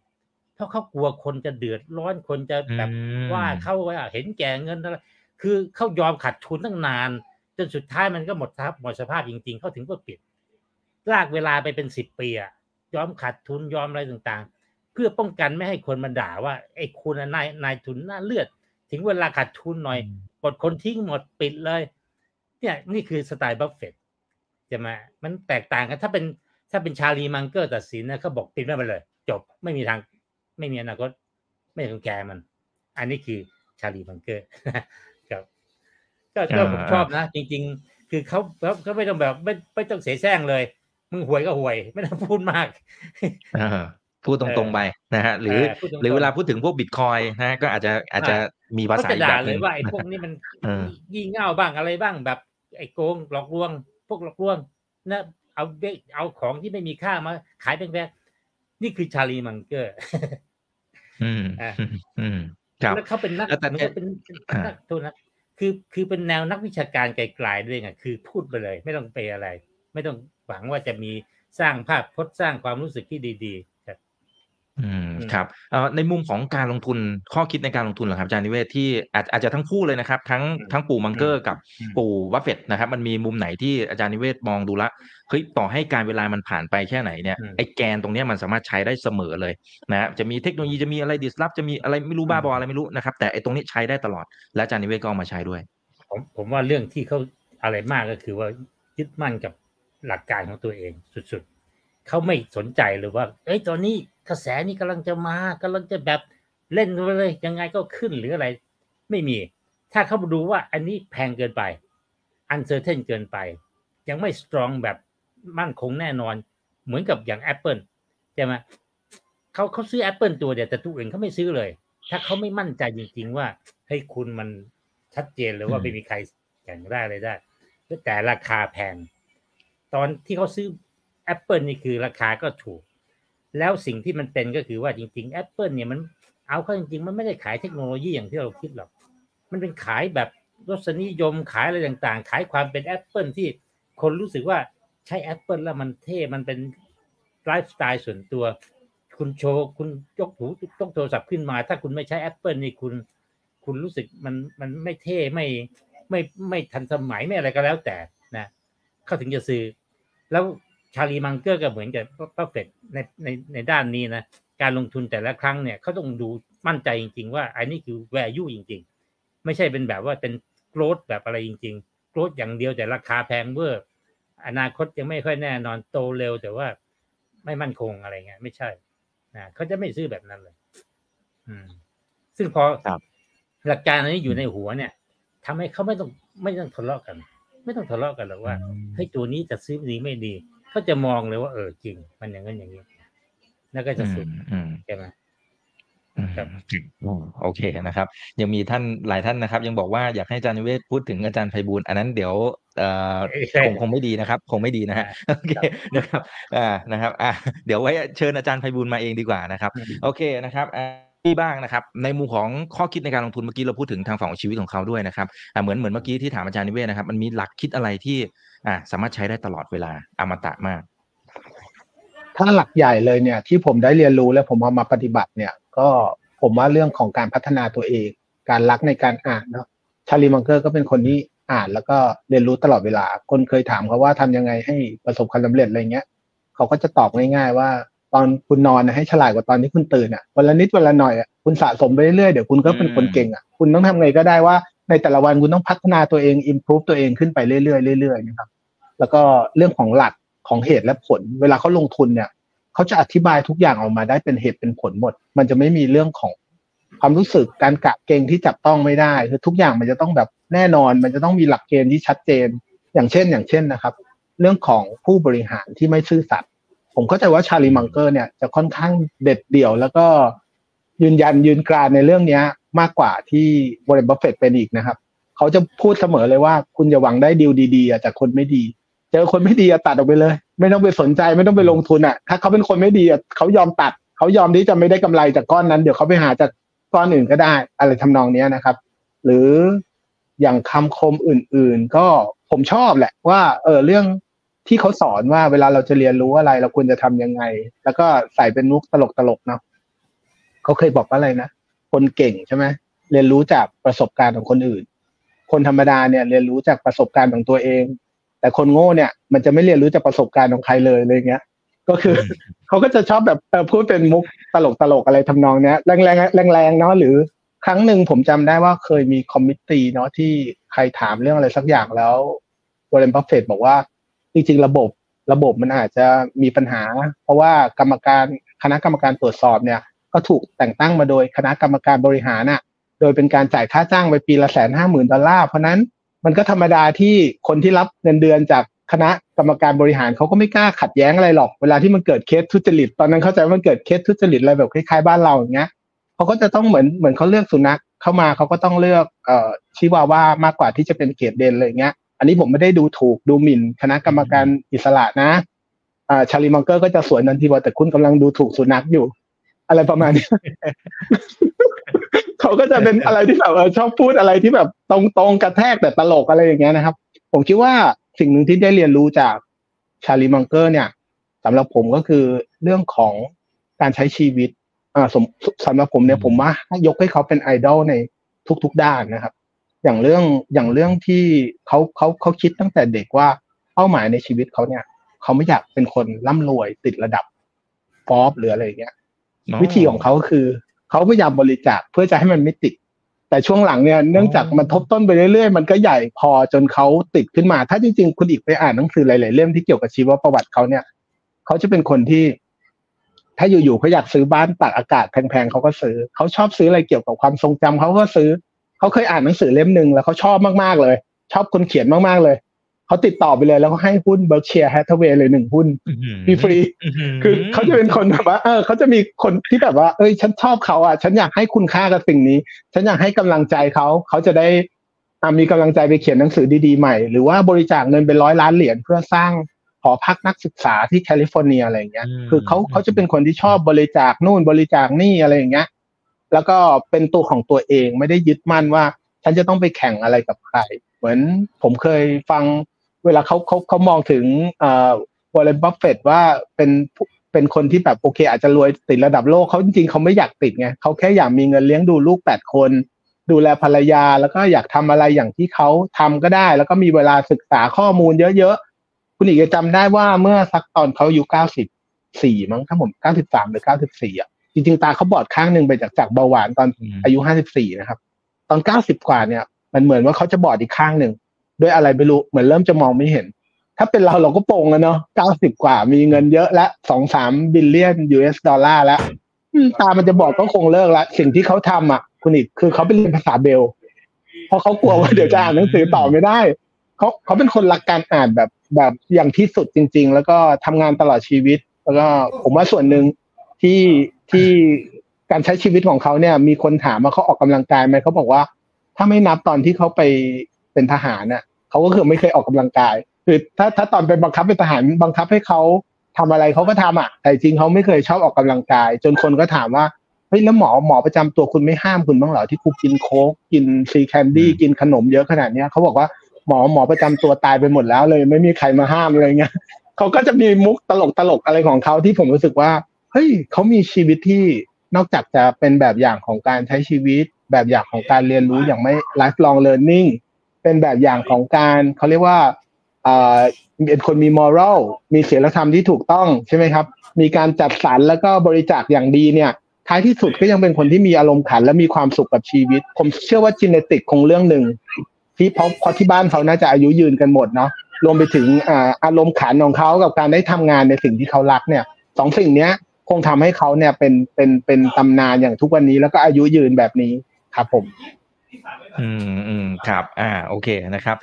เพราะเขากลัวคนจะเดือดร้อนคนจะแบบอืมว่าเขาว่าเห็นแก่เงินอะไร คือเขายอมขาดทุนตั้งนาน จนสุดท้ายมันก็หมดสภาพหมดสภาพจริง ๆ เขาถึงก็ปิด ลากเวลาไปเป็นสิบปีอะยอมขาดทุนยอมอะไรต่างๆ เพื่อป้องกันไม่ให้คนมาด่าว่าไอ้คุณน่ะนายนายทุนหน้าเลือด ถึงเวลาขาดทุนหน่อยปลดคนทิ้งหมดปิดเลย เนี่ยนี่คือสไตล์บัฟเฟตใช่ไหมมันแตกต่างกันถ้าเป็นถ้าเป็นชาลีมังเกอร์ตัดสินนะเขาบอกปิดมันไปเลย จบไม่มีทาง ไม่มีอนาคต ไม่ต้องแคร์มัน อันนี้คือชาลีมังเกอร์ครับ ก็ก็อ่าผมชอบนะ จริง ๆ คือเขาเขาเขาไม่ต้องแบบไม่ไม่ต้องเสแสร้งเลย มึงห่วยก็ห่วย ไม่ต้องพูดมากเออพูดตรงๆไปนะฮะหรือเออพูดตรงๆหรือเวลาพูดถึงพวกบิตคอยน์นะฮะก็อาจจะอาจจะมีภาษาอีกแบบหนึ่งเขาจะด่าเลยว่าไอ้พวกนี้มันเอองี่เง่าบ้างอะไรบ้างแบบไอ้โกงหลอกลวง พวกหลอกลวงนะเอาเบเอาของที่ไม่มีค่ามา ขายแพงๆนี่คือชาลีมังเกอร์อืมอะอืมครับแล้วเขาเป็นนักแล้วแต่เหมือนกับเป็นเป็นอ่านักโทษนะ คือคือเป็นแนวนักวิชาการไกลๆด้วยไงคือพูดไปเลย ไม่ต้องไปอะไร ไม่ต้องหวังว่าจะมีสร้างภาพพจน์สร้างความรู้สึกที่ดี ๆ อืมอืมครับเอ่อในมุมของการลงทุนข้อคิดในการลงทุนเหรอครับอาจารย์นิเวศที่อาจอาจจะทั้งคู่เลยนะครับ ทั้งทั้งปู่มังเกอร์กับอืมปู่บัฟเฟตนะครับ มันมีมุมไหนที่อาจารย์นิเวศมองดูแล้วเฮ้ยต่อให้กาลเวลามันผ่านไปแค่ไหนเนี่ยอืมไอ้แกนตรงเนี้ยมันสามารถใช้ได้เสมอเลยนะฮะจะมีเทคโนโลยีจะมีอะไร disrupt จะมีอะไรไม่รู้บ้าบออะไรไม่รู้นะครับ แต่ไอ้ตรงนี้ใช้ได้ตลอด และอาจารย์นิเวศก็เอามาใช้ด้วย ผมผมว่าเรื่องที่เขาอะไรมากก็คือว่ายึดมั่นกับหลักการของตัวเองสุดๆ เขาไม่สนใจเลยว่าเอ้ยตอนนี้กระแสนี้กำลังจะมากำลังจะแบบเล่นไปเลยยังไงก็ขึ้นหรืออะไร ไม่มี ถ้าเขาดูว่าอันนี้แพงเกินไป uncertain เกินไป ยังไม่ strong แบบมั่นคงแน่นอน เหมือนกับอย่าง Apple ใช่ไหมเขาเขาซื้อ Apple ตัวเดียวแต่ตัวอื่นเขาไม่ซื้อเลย ถ้าเขาไม่มั่นใจจริง ๆ ว่าเฮ้ยคุณมันชัดเจนเลยว่าไม่มีใครแข่งได้เลยได้แต่ราคาแพง ตอนที่เขาซื้อ Apple นี่คือราคาก็ถูก แล้วสิ่งที่มันเป็นก็คือว่าจริง ๆ Apple เนี่ยมันเอาเข้าจริงๆ มันไม่ได้ขายเทคโนโลยีอย่างที่เราคิดหรอก มันเป็นขายแบบรสนิยมขายอะไรต่างๆ ขายความเป็น Apple ที่คนรู้สึกว่าใช้ Apple แล้วมันเท่ มันเป็นไลฟ์สไตล์ส่วนตัว คุณโชว์ คุณยกหูยกโทรศัพท์ขึ้นมา ถ้าคุณไม่ใช้ Apple นี่คุณ คุณรู้สึกมันมันไม่เท่ไม่ไม่ไม่ทันสมัยไม่อะไรก็แล้วแต่นะ เข้าถึงจะซื้อ แล้ว ชาลีมังเกอร์ก็เหมือนกับป้าเป็ดในในในด้านนี้นะการลงทุนแต่ละครั้งเนี่ยเขาต้องดูมั่นใจจริง ๆ ว่าอันนี้คือ value จริง ๆ ไม่ใช่เป็นแบบว่าเป็น growth แบบอะไรจริงๆ growth อย่างเดียวแต่ราคาแพงเวอร์อนาคตยังไม่ค่อยแน่นอนโตเร็วแต่ว่าไม่มั่นคงอะไรเงี้ยไม่ใช่นะเขาจะไม่ซื้อแบบนั้นเลย อืม ซึ่งพอครับหลักการอันนี้อยู่ในหัวเนี่ยทำให้เขาไม่ต้องไม่ต้องทะเลาะกัน ไม่ต้องทะเลาะกันหรอกว่าเฮ้ยตัวนี้จะซื้อดีไม่ดี เขาจะมองเลยว่าเออจริง มันอย่างนั้นอย่างนี้แล้วก็จะสุดอืมใช่ไหมอืมครับอืมโอเคนะครับ ยังมีท่านหลายท่านนะครับ ยังบอกว่าอยากให้อาจารย์นิเวศพูดถึงอาจารย์ไพบูลย์อันนั้นเดี๋ยวเอ่อคงคงไม่ดีนะครับ คงไม่ดีนะฮะโอเคนะครับอ่านะครับอ่าเดี๋ยวไว้เชิญอาจารย์ไพบูลย์มาเองดีกว่านะครับ โอเคนะครับอ่าที่บ้างนะครับในมุมของข้อคิดในการลงทุนเมื่อกี้เราพูดถึงทางฝั่งของชีวิตของเขาด้วยนะครับอ่าเหมือนเหมือนเมื่อกี้ที่ถามอาจารย์นิเวศนะครับ มันมีหลักคิดอะไรที่ อ่าสามารถใช้ได้ตลอดเวลาอมตะมาก ถ้าหลักใหญ่เลยเนี่ย ที่ผมได้เรียนรู้และผมเอามาปฏิบัติเนี่ย ก็ผมว่าเรื่องของการพัฒนาตัวเอง การรักในการอ่านเนาะชาลีมังเกอร์ก็เป็นคนที่อ่านแล้วก็เรียนรู้ตลอดเวลา คนเคยถามเขาว่าทำยังไงให้ประสบความสำเร็จอะไรเงี้ยเขาก็จะตอบง่ายๆว่าตอนคุณนอนนะให้ฉลาดกว่าตอนที่คุณตื่นอะวันละนิดวันละหน่อยอะคุณสะสมไปเรื่อยๆเดี๋ยวคุณก็เป็นคนเก่งอะคุณต้องทำไงก็ได้ว่าในแต่ละวันคุณต้องพัฒนาตัวเอง improve ตัวเองขึ้นไปเรื่อยๆเรื่อยๆนะครับ แล้วก็เรื่องของหลักของเหตุและผล เวลาเขาลงทุนเนี่ยเขาจะอธิบายทุกอย่างออกมาได้เป็นเหตุเป็นผลหมด มันจะไม่มีเรื่องของความรู้สึกการกะเกณฑ์ที่จับต้องไม่ได้คือทุกอย่างมันจะต้องแบบแน่นอน มันจะต้องมีหลักเกณฑ์ที่ชัดเจน อย่างเช่น อย่างเช่นนะครับ เรื่องของผู้บริหารที่ไม่ซื่อสัตย์ผมเข้าใจว่าชาลีมังเกอร์เนี่ยจะค่อนข้างเด็ดเดี่ยว แล้วก็ยืนยันยืนกรานในเรื่องนี้มากกว่าที่วอร์เรนบัฟเฟตเป็นอีกนะครับ เขาจะพูดเสมอเลยว่าคุณอย่าหวังได้ดีลดีๆจากคนไม่ดี เจอคนไม่ดีอะตัดออกไปเลย ไม่ต้องไปสนใจไม่ต้องไปลงทุนอะ ถ้าเขาเป็นคนไม่ดีอะเขายอมตัดเขายอมที่จะไม่ได้กำไรจากก้อนนั้น เดี๋ยวเขาไปหาจากก้อนอื่นก็ได้ อะไรทำนองเนี้ยนะครับ หรืออย่างคำคมอื่น ๆ ก็ผมชอบแหละว่า เออเรื่องที่เขาสอนว่าเวลาเราจะเรียนรู้อะไร เราควรจะทำยังไง แล้วก็ใส่เป็นมุกตลกๆเนาะเขาเคยบอกว่าอะไรนะคนเก่งใช่ไหมเรียนรู้จากประสบการณ์ของคนอื่น คนธรรมดาเนี่ยเรียนรู้จากประสบการณ์ของตัวเอง แต่คนโง่เนี่ยมันจะไม่เรียนรู้จากประสบการณ์ของใครเลยอะไรเงี้ย ก็คือเขาก็จะชอบแบบพูดเป็นมุกตลกตลกๆอะไรทำนองเนี้ยแรงแรงแรงแรงๆเนาะหรือครั้งหนึ่งผมจำได้ว่าเคยมี committee เนาะที่ใครถามเรื่องอะไรสักอย่างแล้ววอร์เรนบัฟเฟตบอกว่า จริงๆ ระบบระบบมันอาจจะมีปัญหา เพราะว่ากรรมการคณะกรรมการตรวจสอบเนี่ย ก็ถูกแต่งตั้งมาโดยคณะกรรมการบริหารน่ะ โดยเป็นการจ่ายค่าจ้างไปปีละแสนห้าหมื่นดอลลาร์เพราะนั้น มันก็ธรรมดาที่คนที่รับเงินเดือนจากคณะกรรมการบริหารเขาก็ไม่กล้าขัดแย้งอะไรหรอก เวลาที่มันเกิดเคสทุจริต ตอนนั้นเข้าใจว่ามันเกิดเคสทุจริตอะไรแบบคล้ายๆบ้านเราอย่างเงี้ยเขาก็จะต้องเหมือนเหมือนเขาเลือกสุนัขเข้ามาเขาก็ต้องเลือกเอ่อชิวาว่ามากกว่าที่จะเป็นเกรดเดนเลยอย่างเงี้ย อันนี้ผมไม่ได้ดูถูกดูหมิ่นคณะกรรมการอิสระนะอ่าชาลีมังเกอร์ก็จะสวนทันทีว่าแต่คุณกำลังดูถูกสุนัขอยู่ อะไรประมาณนี้ เขาก็จะเป็นอะไรที่แบบเออชอบพูดอะไรที่แบบตรงๆกระแทกแต่ตลกอะไรอย่างเงี้ยนะครับ ผมคิดว่าสิ่งหนึ่งที่ได้เรียนรู้จากชาลีมังเกอร์เนี่ยสำหรับผมก็คือเรื่องของการใช้ชีวิตอ่าสมสำหรับผมเนี่ยผมว่าให้ยกให้เขาเป็นไอดอลในทุก ๆ ด้านนะครับ อย่างเรื่องอย่างเรื่องที่เขาเขาเขาคิดตั้งแต่เด็กว่าเป้าหมายในชีวิตเขาเนี่ยเขาไม่อยากเป็นคนร่ำรวยติดระดับฟอร์หรืออะไรอย่างเงี้ย วิธีของเขาคือ เขาพยายามบริจาคเพื่อจะให้มันไม่ติด แต่ช่วงหลังเนี่ยเนื่องจากมันทบต้นไปเรื่อยๆ มันก็ใหญ่พอจนเขาติดขึ้นมา ถ้าจริงๆ คุณอีกไปอ่านหนังสือหลายๆเล่มที่เกี่ยวกับชีวประวัติเขาเนี่ยเขาจะเป็นคนที่ ถ้าอยู่ๆเขาอยากซื้อบ้านตากอากาศแพงๆเขาก็ซื้อเขาชอบซื้ออะไรเกี่ยวกับความทรงจำเขาก็ซื้อเขาเคยอ่านหนังสือเล่มหนึ่งแล้วเขาชอบมากๆเลย ชอบคนเขียนมากๆเลย เขาเขาติดต่อไปเลยแล้วก็ให้หุ้นเบิร์กเชียร์แฮทเวย์เลยหนึ่งหุ้นอื้อหือฟรีอื้หืคือเขาจะเป็นคนแบบว่าเออเขาจะมีคนที่แบบว่า เอ้ย ฉันชอบเขาอะ ฉันอยากให้คุณค่ากับสิ่งนี้ ฉันอยากให้กำลังใจเขาเขาจะได้อ่ามีกำลังใจไปเขียนหนังสือดีๆใหม่ หรือว่าบริจาคเงินเป็นร้อยล้านเหรียญเพื่อสร้างหอพักนักศึกษาที่แคลิฟอร์เนียอะไรอย่างเงี้ยอืมคือเขาเขาจะเป็นคนที่ชอบบริจาคนู่นบริจาคนี่อะไรอย่างเงี้ย แล้วก็เป็นตัวของตัวเองไม่ได้ยึดมั่นว่า ฉันจะต้องไปแข่งอะไรกับใคร เหมือนผมเคยฟัง เวลาเขาเขาเขามองถึงเอ่อวอร์เรนบัฟเฟตว่าเป็นผู้เป็นคนที่แบบโอเค อาจจะรวยติดระดับโลกเขาจริงๆเขาไม่อยากติดไงเขาแค่อยากมีเงินเลี้ยงดูลูกแปดคน ดูแลภรรยาแล้วก็อยากทำอะไรอย่างที่เขาทำก็ได้ แล้วก็มีเวลาศึกษาข้อมูลเยอะๆ คุณอีกจะจำได้ว่าเมื่อสักตอนเขาอายุเก้าสิบสี่มั้งถ้าผมเก้าสิบสามหรือเก้าสิบสี่อะจริงๆตาเขาบอดข้างหนึ่งไปจากจากเบาหวานตอนอืมอายุห้าสิบสี่นะครับ ตอนเก้าสิบกว่าเนี่ย มันเหมือนว่าเขาจะบอดอีกข้างหนึ่ง ด้วยอะไรไม่รู้เหมือนเริ่มจะมองไม่เห็น ถ้าเป็นเราเราก็ปลงแล้วเนาะเก้าสิบกว่ามีเงินเยอะและสองสาม billion US ดอลลาร์แล้วตามันจะบอดก็คงเลิกละสิ่งที่เขาทำอะ คุณอิกคือเขาไปเรียนภาษาเบรลล์ เพราะเขากลัวว่าเดี๋ยวจะอ่านหนังสือต่อไม่ได้เขาเขาเป็นคนรักการอ่านแบบแบบอย่างที่สุดจริง ๆ แล้วก็ทำงานตลอดชีวิต แล้วก็ผมว่าส่วนหนึ่งที่ที่การใช้ชีวิตของเขาเนี่ย มีคนถามว่าเขาออกกำลังกายไหมเขาบอกว่า ถ้าไม่นับตอนที่เขาไปเป็นทหารน่ะ เขาก็คือไม่เคยออกกำลังกาย คือถ้าถ้าตอนเป็นบังคับเป็นทหารบังคับให้เขาทำอะไรเขาก็ทำอะ แต่จริงเขาไม่เคยชอบออกกำลังกาย จนคนก็ถามว่าเฮ้ยแล้วหมอหมอประจำตัวคุณไม่ห้ามคุณบ้างเหรอที่คุณกินโค้กกินซีแคนดี้อืมกินขนมเยอะขนาดเนี้ยเขาบอกว่าหมอหมอประจำตัวตายไปหมดแล้วเลย ไม่มีใครมาห้ามอะไรเงี้ยเขาก็จะมีมุกตลกตลกๆอะไรของเขาที่ผมรู้สึกว่าเฮ้ยเขามีชีวิตที่นอกจากจะเป็นแบบอย่างของการใช้ชีวิต แบบอย่างของการเรียนรู้อย่างไม่ lifelong learning เป็นแบบอย่างของการเขาเรียกว่าเป็นคนมี moral มีศีลธรรมที่ถูกต้องใช่ไหมครับ มีการจัดสรรแล้วก็บริจาคอย่างดีเนี่ย ท้ายที่สุดก็ยังเป็นคนที่มีอารมณ์ขันและมีความสุขกับชีวิต ผมเชื่อว่าจีเนติกคงเรื่องหนึ่งที่เพราะเพราะที่บ้านเขาน่าจะอายุยืนกันหมดเนาะรวมไปถึงอารมณ์ขันของเขากับการได้ทำงานในสิ่งที่เขารักเนี่ยสองสิ่งเนี้ยคงทำให้เขาเนี่ยเป็นเป็นเป็นตำนานอย่างทุกวันนี้แล้วก็อายุยืนแบบนี้ครับผม อืมอืมครับ อ่า โอเคนะครับ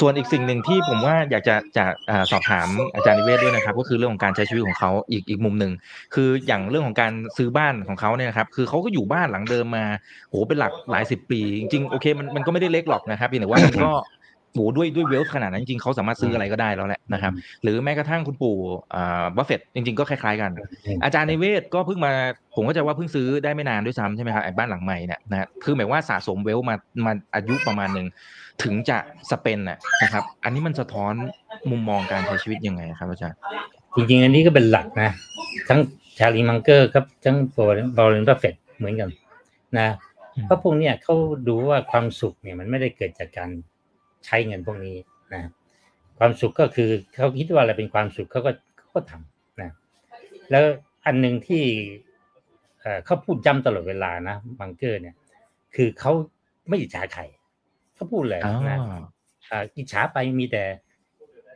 ส่วนอีกสิ่งหนึ่งที่ผมว่าอยากจะจะอ่าสอบถามอาจารย์นิเวศด้วยนะครับ ก็คือเรื่องของการใช้ชีวิตของเขาอีกอีกมุมหนึ่งคืออย่างเรื่องของการซื้อบ้านของเขาเนี่ยนะครับ คือเขาก็อยู่บ้านหลังเดิมมาโหเป็นหลักหลายสิบปี จริงๆโอเคมันมันก็ไม่ได้เล็กหรอกนะครับเพียงแต่ว่ามันก็ โหด้วยด้วย wealth ขนาดนั้นจริงๆเขาสามารถซื้ออะไรก็ได้แล้วแหละนะครับ หรือแม้กระทั่งคุณปู่อ่าบัฟเฟตจริง ๆ ก็คล้ายๆกัน อาจารย์นิเวศน์ก็เพิ่งมาผมก็จะว่าเพิ่งซื้อได้ไม่นานด้วยซ้ำใช่ไหมครับไอ้บ้านหลังใหม่เนี่ยนะฮะคือหมายว่าสะสม wealth มามาอายุประมาณหนึ่งถึงจะ spend น่ะนะครับ อันนี้มันสะท้อนมุมมองการใช้ชีวิตยังไงครับอาจารย์จริงๆ อันนี้ก็เป็นหลักนะ ทั้งชาร์ลีมังเกอร์ครับทั้งวอร์วอร์เรนบัฟเฟตเหมือนกันนะอืมเพราะพวกเนี้ยเขาดูว่าความสุขเนี่ยมันไม่ได้เกิดจากการ ใช้เงินพวกนี้นะความสุขก็คือเขาคิดว่าอะไรเป็นความสุขเขาก็เขาก็ทำนะแล้วอันหนึ่งที่เอ่อเขาพูดย้ำตลอดเวลานะมังเกอร์เนี่ย คือเขาไม่อิจฉาใครเขาพูดเลยอ๋อนะอ่าอิจฉาไปมีแต่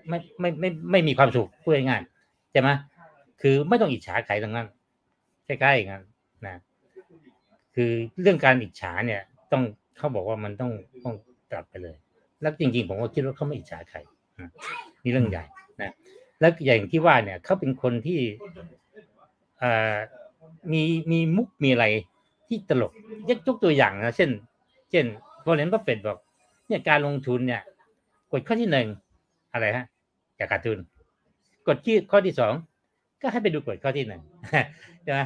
ไม่ไม่ไม่ไม่มีความสุขพูดง่ายๆใช่ไหมคือไม่ต้องอิจฉาใครทั้งนั้นใกล้ๆอย่างนั้นนะคือเรื่องการอิจฉาเนี่ย ต้องเขาบอกว่ามันต้องต้องกลับไปเลย แล้วจริงๆ ผมก็คิดว่าเขาไม่อิจฉาใครนะนี่เรื่องใหญ่นะแล้วอย่างที่ว่าเนี่ยเขาเป็นคนที่เอ่อมีมีมุกมีอะไรที่ตลกยกยกตัวอย่างนะเช่น เช่นวอร์เรนบัฟเฟตบอกเนี่ยการลงทุนเนี่ย กฎข้อที่หนึ่งอะไรฮะอย่าขาดทุน กฎที่ข้อที่สองก็ให้ไปดูกฎข้อที่หนึ่งใช่ไหม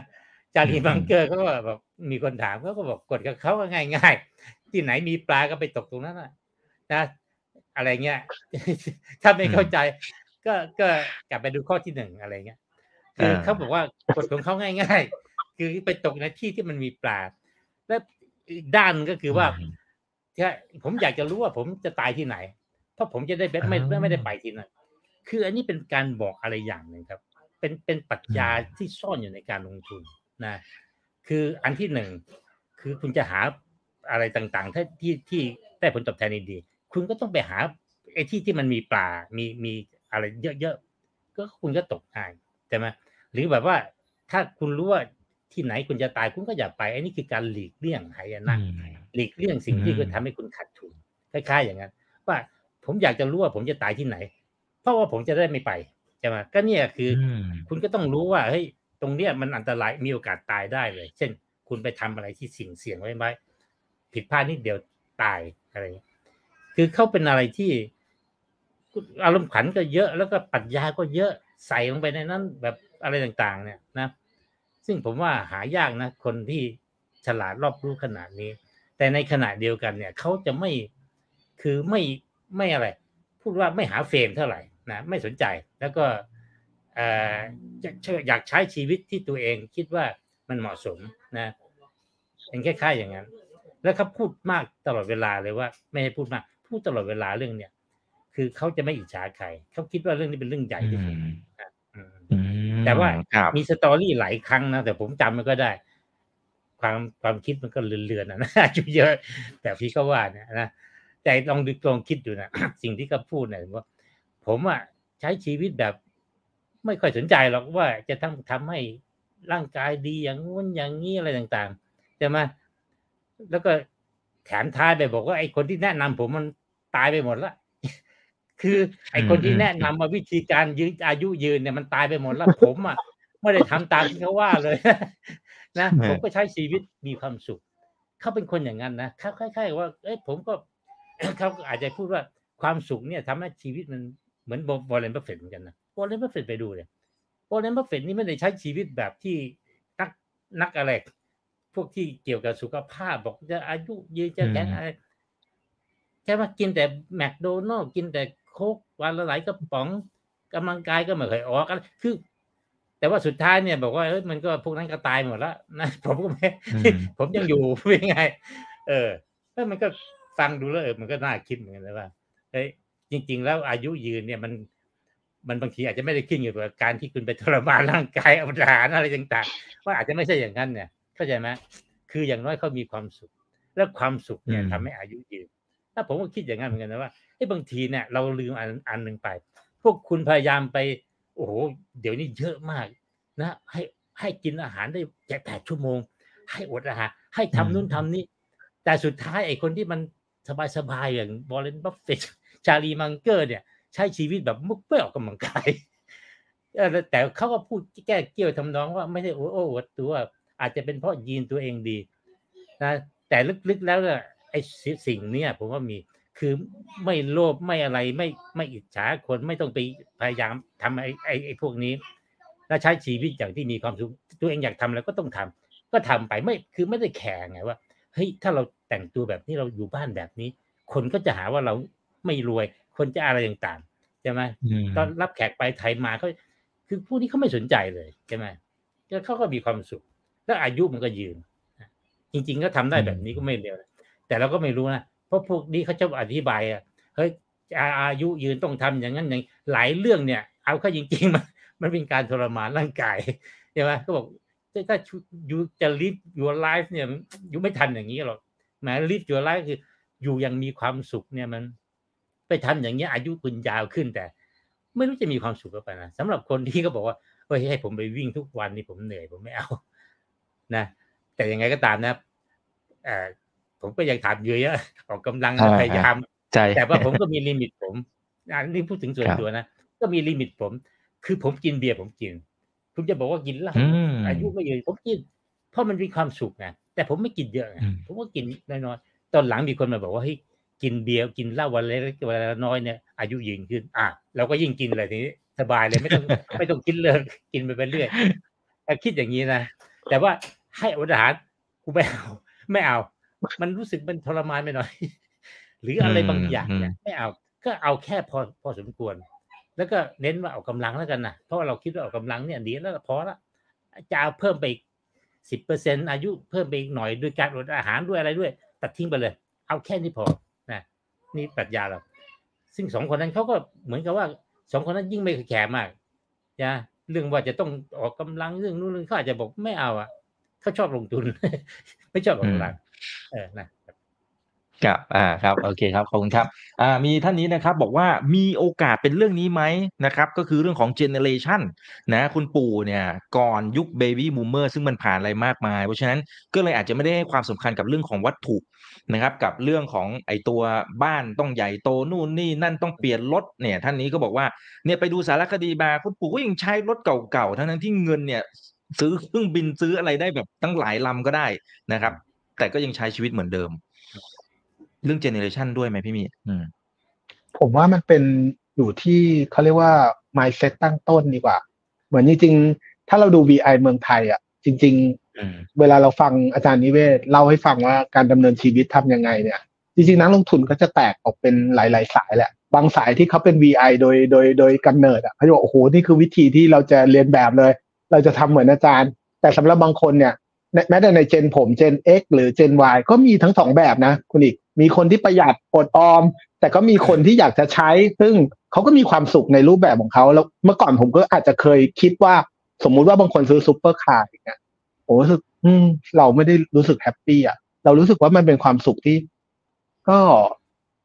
ชาร์ลีมังเกอร์เขาก็บอกมีคนถามเขาก็บอกกฎกับเขาก็ง่าย ๆ ที่ไหนมีปลาก็ไปตกตรงนั้นนะ นะอะไรเงี้ยถ้าไม่เข้าใจ ก็ก็กลับไปดูข้อที่หนึ่งอะไรเงี้ยคืออ่าเขาบอกว่ากฎของเขาง่าย ๆ คือไปตกในที่ที่มันมีปลาและอีกด้านก็คือว่าใช่ผมอยากจะรู้ว่าผมจะตายที่ไหนเพราะผมจะได้ไม่ไม่อ่าไม่ไม่ได้ไปที่นั่นคืออันนี้เป็นการบอกอะไรอย่างหนึ่งครับ เป็นเป็นปรัชญาอืมที่ซ่อนอยู่ในการลงทุนนะ คืออันที่หนึ่งคือคุณจะหาอะไรต่างๆถ้าที่ที่ได้ผลตอบแทนดีๆ คุณก็ต้องไปหาไอ้ที่ที่มันมีปลา มีมีอะไรเยอะๆ ก็คุณก็ตกได้ใช่ไหมหรือแบบว่าถ้าคุณรู้ว่าที่ไหนคุณจะตายคุณก็อย่าไป อันนี้คือการหลีกเลี่ยงหายนะอืมหลีกเลี่ยงสิ่งที่อืมจะทำให้คุณขาดทุนคล้ายๆ อย่างนั้น ว่าผมอยากจะรู้ว่าผมจะตายที่ไหน เพราะว่าผมจะได้ไม่ไปใช่ไหมก็เนี่ยคืออืมคุณก็ต้องรู้ว่าเฮ้ยตรงเนี้ยมันอันตรายมีโอกาสตายได้เลย เช่น คุณไปทำอะไรที่สิ่งเสี่ยงไว้ไหมผิดพลาดนิดเดียวตายอะไรอย่างเงี้ย คือเขาเป็นอะไรที่อารมณ์ขันก็เยอะแล้วก็ปรัชญาก็เยอะใส่ลงไปในนั้นแบบอะไรต่างๆ เนี่ยนะ ซึ่งผมว่าหายากนะ คนที่ฉลาดรอบรู้ขนาดนี้ แต่ในขณะเดียวกันเนี่ยเขาจะไม่คือไม่ไม่อะไร พูดว่าไม่หาเฟรมเท่าไหร่นะไม่สนใจแล้วก็เอ่อยากอยากใช้ชีวิตที่ตัวเองคิดว่ามันเหมาะสมนะเป็นคล้ายๆอย่างนั้น แล้วเขาพูดมากตลอดเวลาเลยว่า ไม่ให้พูดมาก พูดตลอดเวลาเรื่องเนี้ยคือเขาจะไม่อิจฉาใครเขาคิดว่าเรื่องนี้เป็นเรื่องใหญ่ที่สุดอืมนะอืมอืมแต่ว่าครับมีสตอรี่หลายครั้งนะแต่ผมจำมันก็ได้ ความความคิดมันก็เลือนๆนะนะอายุเยอะแต่พี่ก็ว่าเนี่ยนะแต่ลองดูลองคิดดูนะสิ่งที่เขาพูดเนี่ยว่า ผมอะใช้ชีวิตแบบ ไม่ค่อยสนใจหรอกว่าจะทำทำให้ร่างกายดีอย่างงู้นอย่างนี้อะไรต่างๆใช่ไหมแล้วก็แถมท้ายไปบอกว่าไอ้คนที่แนะนำผมมัน ตายไปหมดละคือ ไอ้คนที่แนะนำมาวิธีการยืนอายุยืนเนี่ยมันตายไปหมดแล้วผมอะไม่ได้ทำตามที่เขาว่าเลยนะผมก็ใช้ชีวิตมีความสุข เขาเป็นคนอย่างนั้นนะเขาคล้ายๆว่า เอ้ยผมก็เขาก็อาจจะพูดว่าความสุขเนี่ยทำให้ชีวิตมันเหมือนวอร์เรนบัฟเฟตเหมือนกันนะวอร์เรนบัฟเฟตไปดูเลยวอร์เรนบัฟเฟตนี่ไม่ได้ใช้ชีวิตแบบที่นักนักอะไรพวกที่เกี่ยวกับสุขภาพบอกจะอายุยืนจะแข็งอะไรใช่ไหมกินแต่แมคโดนัลด์กินแต่โค้กวันละหลายกระป๋องกำลังกายก็ไม่เคยออกอะไรคือ แต่ว่าสุดท้ายเนี่ย บอกว่าเอ้ยมันก็พวกนั้นก็ตายหมดแล้วนะผมก็ไม่อืมผมยังอยู่เป็นไง เออแล้วมันก็ฟังดูแล้วเออมันก็น่าคิดเหมือนกันนะว่าเฮ้ยจริง ๆ แล้วอายุยืนเนี่ยมัน มันบางทีอาจจะไม่ได้ขึ้นอยู่กับการที่คุณไปทรมานร่างกายเอาทหารอะไรต่างๆว่าอาจจะไม่ใช่อย่างนั้นเนี่ยเข้าใจไหมคืออย่างน้อยเขามีความสุข แล้วความสุขเนี่ยอืมทำให้อายุยืน ถ้าผมก็คิดอย่างนั้นเหมือนกันนะว่าไอ้บางทีเนี่ยเราลืมอันอันหนึ่งไป พวกคุณพยายามไป โอ้โหเดี๋ยวนี้เยอะมาก นะ ให้ให้กินอาหารได้แค่แปดชั่วโมง ให้อดอาหาร ให้ทำนู่นทำนี่แต่สุดท้ายไอ้คนที่มันสบายๆอย่างวอร์เรนบัฟเฟตชาร์ลีมังเกอร์เนี่ย ใช้ชีวิตแบบมุกไม่อออกกำลังกายแต่เขาก็พูดแก้เกี้ยวทำนองว่าไม่ได้โอ้โอ้อวดตัวอาจจะเป็นเพราะยีนตัวเองดีนะแต่ลึกๆแล้วเนี่ย ไอ้สิสิ่งเนี้ยผมว่ามีคือไม่โลภไม่อะไรไม่ไม่อิจฉาคนไม่ต้องไปพยายามทำไอ้ไอ้ไอ้พวกนี้ แล้วใช้ชีวิตอย่างที่มีความสุขตัวเองอยากทำแล้วก็ต้องทำก็ทำไปไม่คือไม่ได้แข่งไงว่าเฮ้ยถ้าเราแต่งตัวแบบนี้เราอยู่บ้านแบบนี้ คนก็จะหาว่าเราไม่รวย คนจะอะไรต่างๆใช่ไหมอืมตอนรับแขกไปไทยมาเขาคือผู้นี้เขาไม่สนใจเลยใช่ไหมแล้วเขาก็มีความสุข แล้วอายุมันก็ยืน จริง ๆ ก็ทำได้แบบนี้ก็ไม่เร็วนะ แต่เราก็ไม่รู้นะเพราะพวกนี้เขาจะอธิบายอะเฮ้ยอายุยืนต้องทำอย่างนั้นอย่างหลายเรื่องเนี่ย เอาเข้าจริงๆมันมันเป็นการทรมานร่างกายใช่ไหมเขาบอกถ้ายูจะ live your life เนี่ยยูไม่ทันอย่างนี้หรอกแม้ live your life คืออยู่ยังมีความสุขเนี่ยมัน ไปทำอย่างเงี้ยอายุคุณยาวขึ้นแต่ ไม่รู้จะมีความสุขหรือเปล่านะสำหรับคนที่เขาบอกว่าเฮ้ยให้ผมไปวิ่งทุกวันนี่ผมเหนื่อยผมไม่เอา นะ แต่ยังไงก็ตามนะ ผมก็ยังถามอยู่เยอะออกกำลังอ่าพยายามใจแต่ว่าผมก็มี limit ผมอันนี้พูดถึงส่วนครับตัวนะก็มี limit ผม คือผมกินเบียร์ผมกิน คุณจะบอกว่ากินเหล้าอืมอายุไม่ยืนผมกิน เพราะมันมีความสุขไงแต่ผมไม่กินเยอะไงอืมผมก็กินน้อยๆตอนหลังมีคนมาบอกว่าเฮ้ยกินเบียร์กินเหล้าวันเล็กวันละน้อยเนี่ยอายุยืนขึ้น อะเราก็ยิ่งกินเลยทีนี้สบายเลยไม่ต้องไม่ต้องคิดเลิกกินไปเรื่อยแต่คิดอย่างนี้นะแต่ว่าให้อดอาหารกูไม่เอาไม่เอา มันรู้สึกมันทรมานไปหน่อย หรืออะไรบางอย่างเนี่ยไม่เอาก็เอาแค่พอพอสมควร แล้วก็เน้นว่าออกกำลังแล้วกันนะเพราะว่าเราคิดว่าออกกำลังเนี่ยดีแล้วพอละจะเอาเพิ่มไปสิบเปอร์เซ็นอายุเพิ่มไปอีกหน่อยด้วยการอดอาหารด้วยอะไรด้วย ตัดทิ้งไปเลย เอาแค่นี้พอนะนี่ปรัชญาเราซึ่งสองคนนั้นเขาก็เหมือนกับว่าสองคนนั้นยิ่งไม่ care มากนะเรื่องว่าจะต้องออกกำลังเรื่องนู้นเรื่องเขาอาจจะบอกไม่เอาอะเขาชอบลงทุน ไม่ชอบออกกำลัง เออนะครับอ่าครับ โอเคครับ ขอบคุณครับ อ่า มีท่านนี้นะครับ บอกว่ามีโอกาสเป็นเรื่องนี้ไหมนะครับ ก็คือเรื่องของ generation นะ คุณปู่เนี่ย ก่อนยุค baby boomer ซึ่งมันผ่านอะไรมากมาย เพราะฉะนั้นก็เลยอาจจะไม่ได้ให้ความสำคัญกับเรื่องของวัตถุนะครับ กับเรื่องของไอตัวบ้านต้องใหญ่โตนู่นนี่นั่นต้องเปลี่ยนรถเนี่ย ท่านนี้ก็บอกว่า เนี่ยไปดูสารคดีมาคุณปู่ก็ยังใช้รถเก่าๆ ทั้งนั้นที่เงินเนี่ยซื้อเครื่องบินซื้ออะไรได้แบบตั้งหลายลำก็ได้นะครับ แต่ก็ยังใช้ชีวิตเหมือนเดิม เรื่องเจเนอเรชันด้วยไหมพี่มีอืมผมว่ามันเป็นอยู่ที่เขาเรียกว่า mindset ตั้งต้นดีกว่า เหมือนจริงๆ ถ้าเราดู VI เมืองไทย อะ จริงอืมๆเวลาเราฟังอาจารย์นิเวศเล่าให้ฟังว่าการดำเนินชีวิตทำยังไงเนี่ย จริงๆ นักลงทุนก็จะแตกออกเป็นหลาย ๆ สายแหละ บางสายที่เขาเป็น VI โดยโดยโดยกำเนิดอะเขาจะบอกโอ้โห นี่คือวิธีที่เราจะเรียนแบบเลย เราจะทำเหมือนอาจารย์ แต่สำหรับบางคนเนี่ย แม้แต่ในเจนผมเจน X หรือเจน Y ก็มีทั้งสองแบบนะคุณอีก มีคนที่ประหยัดอดออม แต่ก็มีคนที่อยากจะใช้ ซึ่งเขาก็มีความสุขในรูปแบบของเขาแล้วเมื่อก่อนผมก็อาจจะเคยคิดว่าสมมุติว่าบางคนซื้อซูเปอร์คาร์อย่างเงี้ยผมรู้สึกอืมเราไม่ได้รู้สึก happy อะ เรารู้สึกว่ามันเป็นความสุขที่ ก็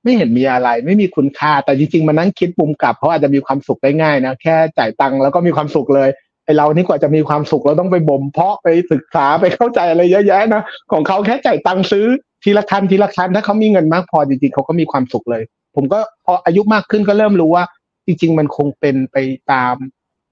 ไม่เห็นมีอะไร ไม่มีคุณค่าแต่จริงๆมานั่งคิดมุมกลับเขาอาจจะมีความสุขได้ง่ายนะแค่จ่ายตังค์แล้วก็มีความสุขเลย ไอ้เรานี่กว่าจะมีความสุขเราต้องไปบ่มเพาะไปศึกษาไปเข้าใจอะไรเยอะแยะนะของเขาแค่จ่ายตังค์ซื้อทีละคันทีละคันถ้าเขามีเงินมากพอจริงๆเขาก็มีความสุขเลย ผมก็พออายุมากขึ้นก็เริ่มรู้ว่า จริง ๆ มันคงเป็นไปตาม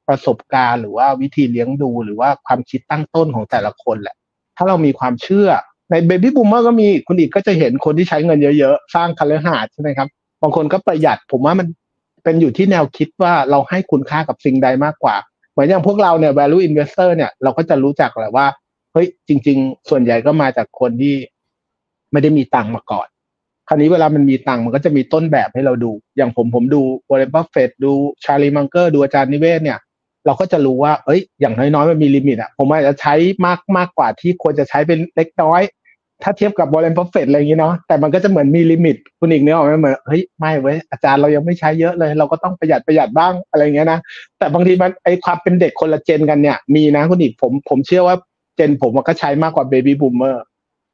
ประสบการณ์ หรือว่าวิธีเลี้ยงดูหรือว่าความคิดตั้งต้นของแต่ละคนแหละ ถ้าเรามีความเชื่อใน baby boomer ก็มีคุณอิกก็จะเห็นคนที่ใช้เงินเยอะๆ สร้างคฤหาสน์ใช่ไหมครับ บางคนก็ประหยัดผมว่ามันเป็นอยู่ที่แนวคิดว่าเราให้คุณค่ากับสิ่งใดมากกว่า เหมือนอย่างพวกเราเนี่ย value investor เนี่ยเราก็จะรู้จักแหละว่าเฮ้ยจริง ๆ ส่วนใหญ่ก็มาจากคนที่ไม่ได้มีตังค์มาก่อน คราวนี้เวลามันมีตังค์มันก็จะมีต้นแบบให้เราดู อย่างผมผมดูวอร์เรนบัฟเฟตดูชาร์ลีมังเกอร์ดูอาจารย์นิเวศน์เนี่ย เราก็จะรู้ว่า เอ้ย อย่างน้อยๆมันมี limit อะผมอาจจะใช้มากมากกว่าที่ควรจะใช้เป็นเล็กน้อย ถ้าเทียบกับบอลเลน p อเฟตอะไรอย่างนี้เนาะแต่มันก็จะเหมือนมี limit คุณอิกนึกออกไหมเหมือนเฮ้ยไม่เว้ยอาจารย์เรายังไม่ใช้เยอะเลย เราก็ต้องประหยัดประหยัดบ้างอะไรอย่างเงี้ยนะแต่บางทีมันไอ้ความเป็นเด็กคนละ gen กันเนี่ยมีนะคุณอิกผมผมเชื่อว่า gen ผมก็ใช้มากกว่า baby boomer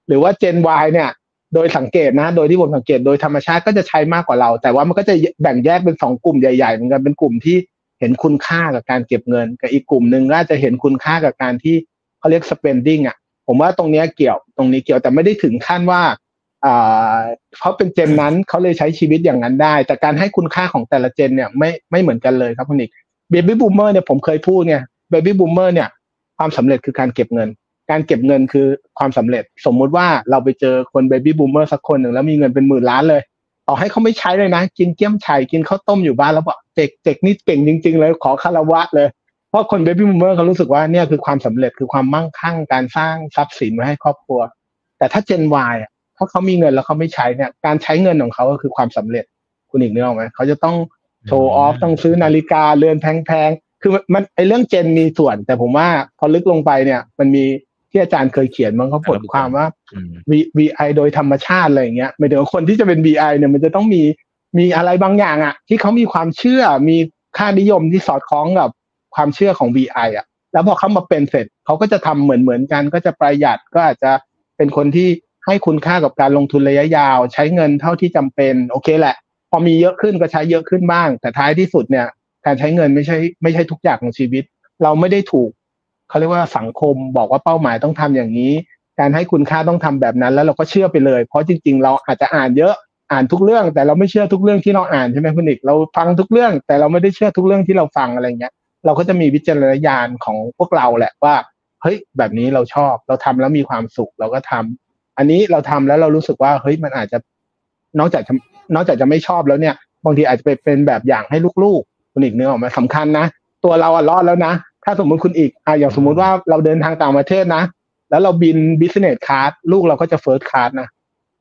หรือว่าเจน Y เนี่ย โดยสังเกตนะ โดยที่ผมสังเกตโดยธรรมชาติก็จะใช้มากกว่าเรา แต่ว่ามันก็จะแบ่งแยกเป็นสองกลุ่มใหญ่ๆเหมือนกันเป็นกลุ่มที่เห็นคุณค่ากับการเก็บเงิน กับอีกกลุ่มหนึ่งก็จะเห็นคุณค่ากับการที่เขาเรียก spending อะ ผมว่าตรงนี้เกี่ยวตรงนี้เกี่ยวแต่ไม่ได้ถึงขั้นว่าอ่าเขาเป็นเจนนั้นเขาเลยใช้ชีวิตอย่างนั้นได้ แต่การให้คุณค่าของแต่ละเจนเนี่ยไม่ไม่เหมือนกันเลยครับคุณอีกเบบี้บูมเมอร์เนี่ยผมเคยพูดเนี่ยbaby boomer เนี่ยความสำเร็จคือการเก็บเงิน การเก็บเงินคือความสำเร็จ สมมุติว่าเราไปเจอคน baby boomer สักคนหนึ่งแล้วมีเงินเป็นหมื่นล้านเลยต่อให้เขาไม่ใช้เลยนะ กินเกี้ยมไฉ่กินข้าวต้มอยู่บ้านแล้วบอกเจ็กเจ็กนี่เก่งจริง ๆ เลยขอคารวะเลย เพราะคน baby boomer เขารู้สึกว่าเนี่ยคือความสำเร็จคือความมั่งคั่งการสร้างทรัพย์สินไว้ให้ครอบครัว แต่ถ้าเจน Y อะถ้าเขามีเงินแล้วเขาไม่ใช้เนี่ยการใช้เงินของเขาก็คือความสำเร็จคุณอิกนึกออกไหมเขาจะต้องโชว์ออฟต้องซื้อนาฬิกาเรือนแพงๆคือมันไอเรื่องเจนมีส่วน แต่ผมว่าพอลึกลงไปเนี่ย มันมีที่อาจารย์เคยเขียนมันเขาบทความว่าอืม V VI โดยธรรมชาติอะไรอย่างเงี้ยหมายถึงว่าคนที่จะเป็น VI เนี่ยมันจะต้องมีมีอะไรบางอย่างอะที่เขามีความเชื่อมีค่านิยมที่สอดคล้องกับ ความเชื่อของ VI อะ แล้วพอเขามาเป็นเสร็จเขาก็จะทำเหมือนเหมือนกัน ก็จะประหยัดก็อาจจะเป็นคนที่ให้คุณค่ากับการลงทุนระยะยาว ใช้เงินเท่าที่จำเป็นโอเคแหละ พอมีเยอะขึ้นก็ใช้เยอะขึ้นบ้าง แต่ท้ายที่สุดเนี่ย การใช้เงินไม่ใช่ไม่ใช่ทุกอย่างของชีวิต เราไม่ได้ถูกเขาเรียกว่าสังคมบอกว่าเป้าหมายต้องทำอย่างนี้ การให้คุณค่าต้องทำแบบนั้น แล้วเราก็เชื่อไปเลย เพราะจริง ๆ เราอาจจะอ่านเยอะอ่านทุกเรื่อง แต่เราไม่เชื่อทุกเรื่องที่เราอ่านใช่ไหมคุณอีกเราฟังทุกเรื่อง แต่เราไม่ได้เชื่อทุกเรื่องที่เราฟังอะไรเงี้ย เราก็จะมีวิจารณญาณของพวกเราแหละว่าเฮ้ยแบบนี้เราชอบเราทำแล้วมีความสุขเราก็ทำอันนี้เราทำแล้วเรารู้สึกว่าเฮ้ยมันอาจจะนอกจากจะนอกจากจะไม่ชอบแล้วเนี่ย บางทีอาจจะไปเป็นแบบอย่างให้ลูกๆ คุณอีกเนื้อออกมาสำคัญนะ ตัวเราอะรอดแล้วนะ ถ้าสมมุติคุณอีกอะอย่างสมมุติว่าเราเดินทางต่างประเทศนะ แล้วเราบิน business class ลูกเราก็จะ first class นะ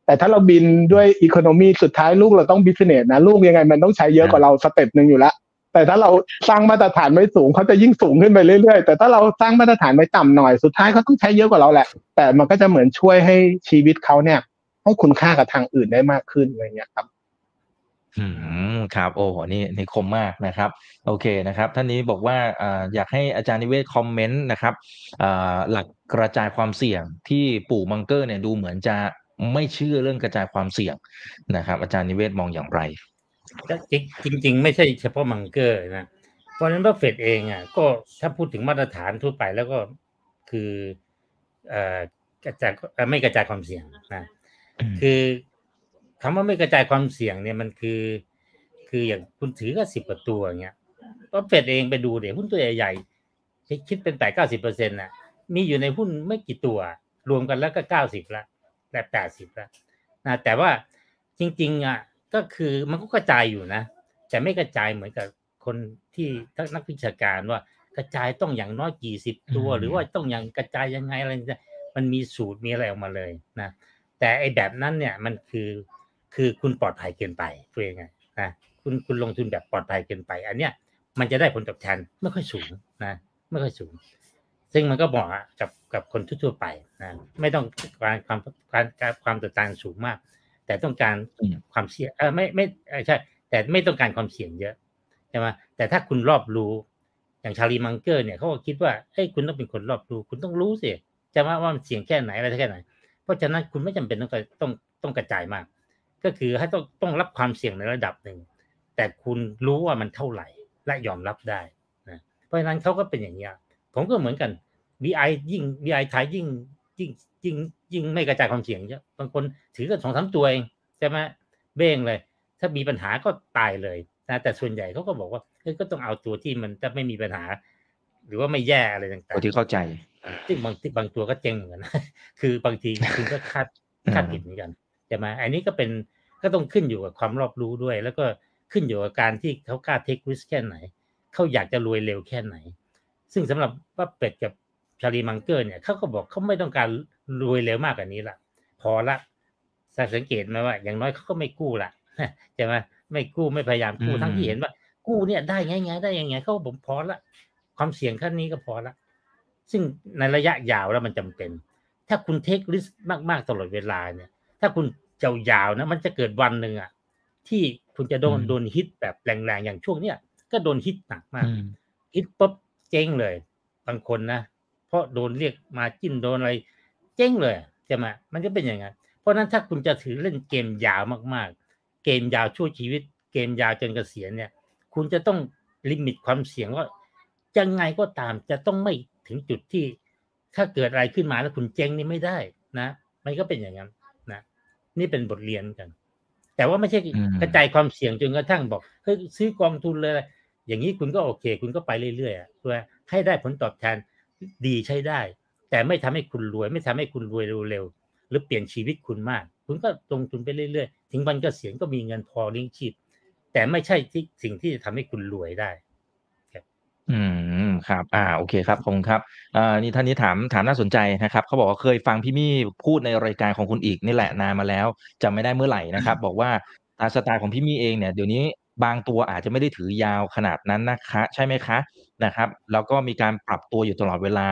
แต่ถ้าเราบินด้วย economy สุดท้ายลูกเราต้อง business นะ ลูกยังไงมันต้องใช้เยอะกว่าเราสเต็ปหนึ่งอยู่แล้ว แต่ถ้าเราสร้างมาตรฐานไม่สูงเขาจะยิ่งสูงขึ้นไปเรื่อยๆ แต่ถ้าเราสร้างมาตรฐานไว้ต่ำหน่อยสุดท้ายเขาต้องใช้เยอะกว่าเราแหละ แต่มันก็จะเหมือนช่วยให้ชีวิตเขาเนี่ย ให้คุณค่ากับทางอื่นได้มากขึ้นอะไรเงี้ยครับ อืมครับ โอ้โหนี่นี่คมมากนะครับ โอเคนะครับ ท่านนี้บอกว่าออยากให้อาจารย์นิเวศ comment นะครับหลักกระจายความเสี่ยงที่ปู่มังเกอร์เนี่ยดูเหมือนจะไม่เชื่อเรื่องกระจายความเสี่ยงนะครับ อาจารย์นิเวศมองอย่างไร จริงจริง ๆ ไม่ใช่เฉพาะมังเกอร์นะเพราะฉะนั้นบัฟเฟตเองอะก็ถ้าพูดถึงมาตรฐานทั่วไปแล้วก็คือเอ่อกระจายไม่กระจายความเสี่ยงนะคือคำว่าไม่กระจายความเสี่ยงเนี่ยมันคือ คืออย่างคุณถือก็สิบกว่าตัวเงี้ยบัฟเฟตเองไปดูเดี๋ยวหุ้นตัวใหญ่ๆคิดเป็นแปดเก้าสิบเปอร์เซ็นต์น่ะมีอยู่ในหุ้นไม่กี่ตัว รวมกันแล้วก็เก้าสิบละและแปดสิบละนะแต่ว่าจริง ๆ อะ ก็คือมันก็กระจายอยู่นะ แต่ไม่กระจายเหมือนกับคนที่นักวิชาการว่ากระจายต้องอย่างน้อยกี่สิบตัว หรือว่าต้องอย่างกระจายยังไงอะไรมันมีสูตรมีอะไรออกมาเลยนะแต่ไอ้แบบนั้นเนี่ยมันคือคือคุณปลอดภัยเกินไปตัวเองนะคุณคุณลงทุนแบบปลอดภัยเกินไป อันเนี้ยมันจะได้ผลตอบแทนไม่ค่อยสูงนะไม่ค่อยสูง ซึ่งมันก็เหมาะกับกับคนทั่วไปนะไม่ต้องการความการการความตแตกสูงมาก แต่ต้องการความเสี่ยงเออไม่ไม่ใช่ แต่ไม่ต้องการความเสี่ยงเยอะใช่ไหมแต่ถ้าคุณรอบรู้ อย่างชาลีมังเกอร์เนี่ยเขาก็คิดว่าเฮ้ยคุณต้องเป็นคนรอบรู้ คุณต้องรู้สิจะว่าว่ามันเสี่ยงแค่ไหนอะไรแค่ไหน เพราะฉะนั้นคุณไม่จำเป็นต้องต้องต้องกระจายมาก ก็คือให้ต้องต้องรับความเสี่ยงในระดับหนึ่ง แต่คุณรู้ว่ามันเท่าไหร่และยอมรับได้นะเพราะฉะนั้นเขาก็เป็นอย่างนี้ผมก็เหมือนกัน VI ยิ่ง VI ไทยยิ่ง ยิ่งยิ่งยิ่งไม่กระจายความเสี่ยงเยอะบางคนถือกันสองสามตัวเองใช่ไหมเบ้งเลย ถ้ามีปัญหาก็ตายเลยนะแต่ส่วนใหญ่เขาก็บอกว่าเฮ้ยก็ต้องเอาตัวที่มันจะไม่มีปัญหา หรือว่าไม่แย่อะไรต่างๆตัวที่เข้าใจซึ่งบางบางตัวก็เจ๊งเหมือนกันนะคือบางทีคุณก็คาดคาดผิดเหมือนกันใช่ไหมอันนี้ก็เป็นก็ต้องขึ้นอยู่กับความรอบรู้ด้วย แล้วก็ขึ้นอยู่กับการที่เขากล้าเทคริสแค่ไหนเขาอยากจะรวยเร็วแค่ไหน ซึ่งสำหรับว่าเป็ดกับ ชาลีมังเกอร์เนี่ยเขาก็บอกเขาไม่ต้องการรวยเร็วมากกว่านี้ละพอละสังเกตไหมว่า อย่างน้อยเขาก็ไม่กู้ละใช่ไหมไม่กู้ไม่พยายามกู้ทั้งที่เห็นว่า กู้เนี่ยได้ไงไงได้ยังไงเขาผมพอละความเสี่ยงขั้นนี้ก็พอละซึ่งในระยะยาวแล้วมันจำเป็น ถ้าคุณเทคริสมากๆตลอดเวลาเนี่ย ถ้าคุณเจ้ายาวนะ มันจะเกิดวันหนึ่งอะที่คุณจะโดนโดนฮิตแบบแรงๆอย่างช่วงเนี้ยก็โดนฮิตหนักมากฮิตปุ๊บเจ๊งเลย บางคนนะ เพราะโดนเรียกมาจิ้นโดนอะไร เจ๊งเลยใช่ไหมมันจะเป็นอย่างนั้น เพราะนั้นถ้าคุณจะถือเล่นเกมยาวมากๆ เกมยาวชั่วชีวิต เกมยาวจนเกษียณเนี่ย คุณจะต้องลิมิตความเสี่ยงว่ายังไงก็ตามจะต้องไม่ถึงจุดที่ ถ้าเกิดอะไรขึ้นมาแล้วคุณเจ๊งนี่ไม่ได้นะ มันก็เป็นอย่างนั้นนะ นี่เป็นบทเรียนกัน แต่ว่าไม่ใช่กระจายความเสี่ยงจนกระทั่งบอกเฮ้ยซื้อกองทุนเลย อย่างนี้คุณก็โอเค คุณก็ไปเรื่อยๆเพื่อให้ได้ผลตอบแทน ดีใช้ได้ แต่ไม่ทำให้คุณรวย ไม่ทำให้คุณรวยเร็วๆหรือเปลี่ยนชีวิตคุณมาก คุณก็ลงทุนไปเรื่อยๆ ถึงวันเกษียณก็มีเงินพอเลี้ยงชีพ แต่ไม่ใช่ที่สิ่งที่จะทำให้คุณรวยได้อืมครับ อ่าโอเคครับขอบคุณครับอ่านี่ท่านนี้ถามถามน่าสนใจนะครับเขาบอกว่าเคยฟังพี่มี่พูดในรายการของคุณอีกนี่แหละนานมาแล้วจำไม่ได้เมื่อไหร่นะครับ บอกว่าตามสไตล์ของพี่มี่เองเนี่ยเดี๋ยวนี้บางตัวอาจจะไม่ได้ถือยาวขนาดนั้นนะคะ ใช่ไหมคะ นะครับแล้วก็มีการปรับตัวอยู่ตลอดเวลา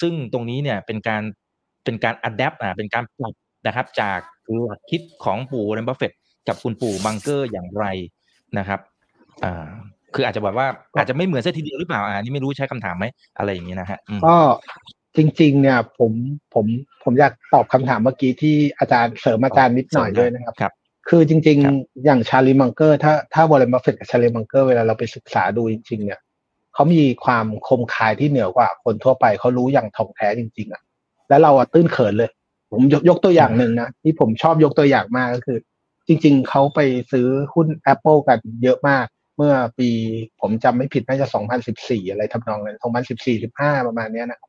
ซึ่งตรงนี้เนี่ยเป็นการเป็นการ adapt อ่าเป็นการปรับนะครับจากหลักคิดของปู่วอร์เรนบัฟเฟตกับคุณปู่มังเกอร์อย่างไรนะครับอ่าคืออาจจะแบบว่าอาจจะไม่เหมือนซะทีเดียวหรือเปล่าอ่านี่ไม่รู้ใช้คำถามไหมอะไรอย่างนี้นะฮะก็จริง ๆ เนี่ยผมผมผมอยากตอบคำถามเมื่อกี้ที่อาจารย์เสริมอาจารย์นิดหน่อยด้วยนะครับครับ คือจริง ๆ อย่างชาลีมังเกอร์ถ้าถ้าวอร์เรนบัฟเฟตกับชาลีมังเกอร์เวลาเราไปศึกษาดูจริง ๆ เนี่ย เขามีความคมคายที่เหนือกว่า คนทั่วไปเขารู้อย่างถ่องแท้จริง ๆอะแล้วเราอะตื้นเขินเลย ผมยกยกตัวอย่างหนึ่งนะที่ผมชอบยกตัวอย่างมากก็คือ จริง ๆเขาไปซื้อหุ้น Apple กันเยอะมาก เมื่อปีผมจำไม่ผิดน่าจะ 2014 อะไรทำนองนั้น2014 15 ประมาณนี้นะ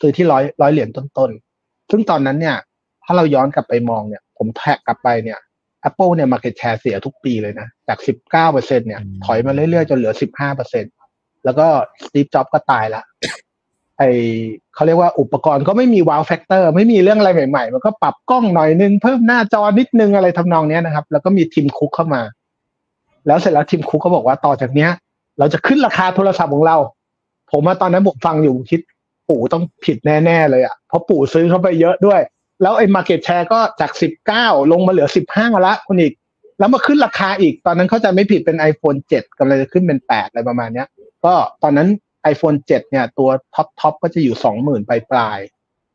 ซื้อที่ร้อยร้อยเหรียญต้นๆ ซึ่งตอนนั้นเนี่ย ถ้าเราย้อนกลับไปมองเนี่ย ผม track กลับไปเนี่ย Apple เนี่ย market share เสียทุกปีเลยนะ จาก 19เปอร์เนี่ย ถอยมาเรื่อยๆ จนเหลือ 15เปอร์เซ็น แล้วก็สตีฟจ็อบก็ตายละไอเขาเรียกว่าอุปกรณ์ก็ไม่มี wow factor ไม่มีเรื่องอะไรใหม่ๆ มันก็ปรับกล้องหน่อยนึง เพิ่มหน้าจอนิดนึงอะไรทำนองเนี้ยนะครับ แล้วก็มีทิมคุกเข้ามา แล้วเสร็จแล้วทิมคุกก็บอกว่าต่อจากเนี้ย เราจะขึ้นราคาโทรศัพท์ของเรา ผมมาตอนนั้นผมฟังอยู่คิดปู่ต้องผิดแน่ๆเลยอะเพราะปู่ซื้อเข้าไปเยอะด้วย แล้วไอ้ market share ก็จากสิบเก้าลงมาเหลือสิบห้าละคุณอีก แล้วมาขึ้นราคาอีกตอนนั้นถ้าจำไม่ผิดเป็น iPhone 7กำลังจะขึ้นเป็นแปดอะไรประมาณเนี้ย ก็ตอนนั้น iPhone 7 เนี่ย ตัว top top ก็จะอยู่สองหมื่นปลายป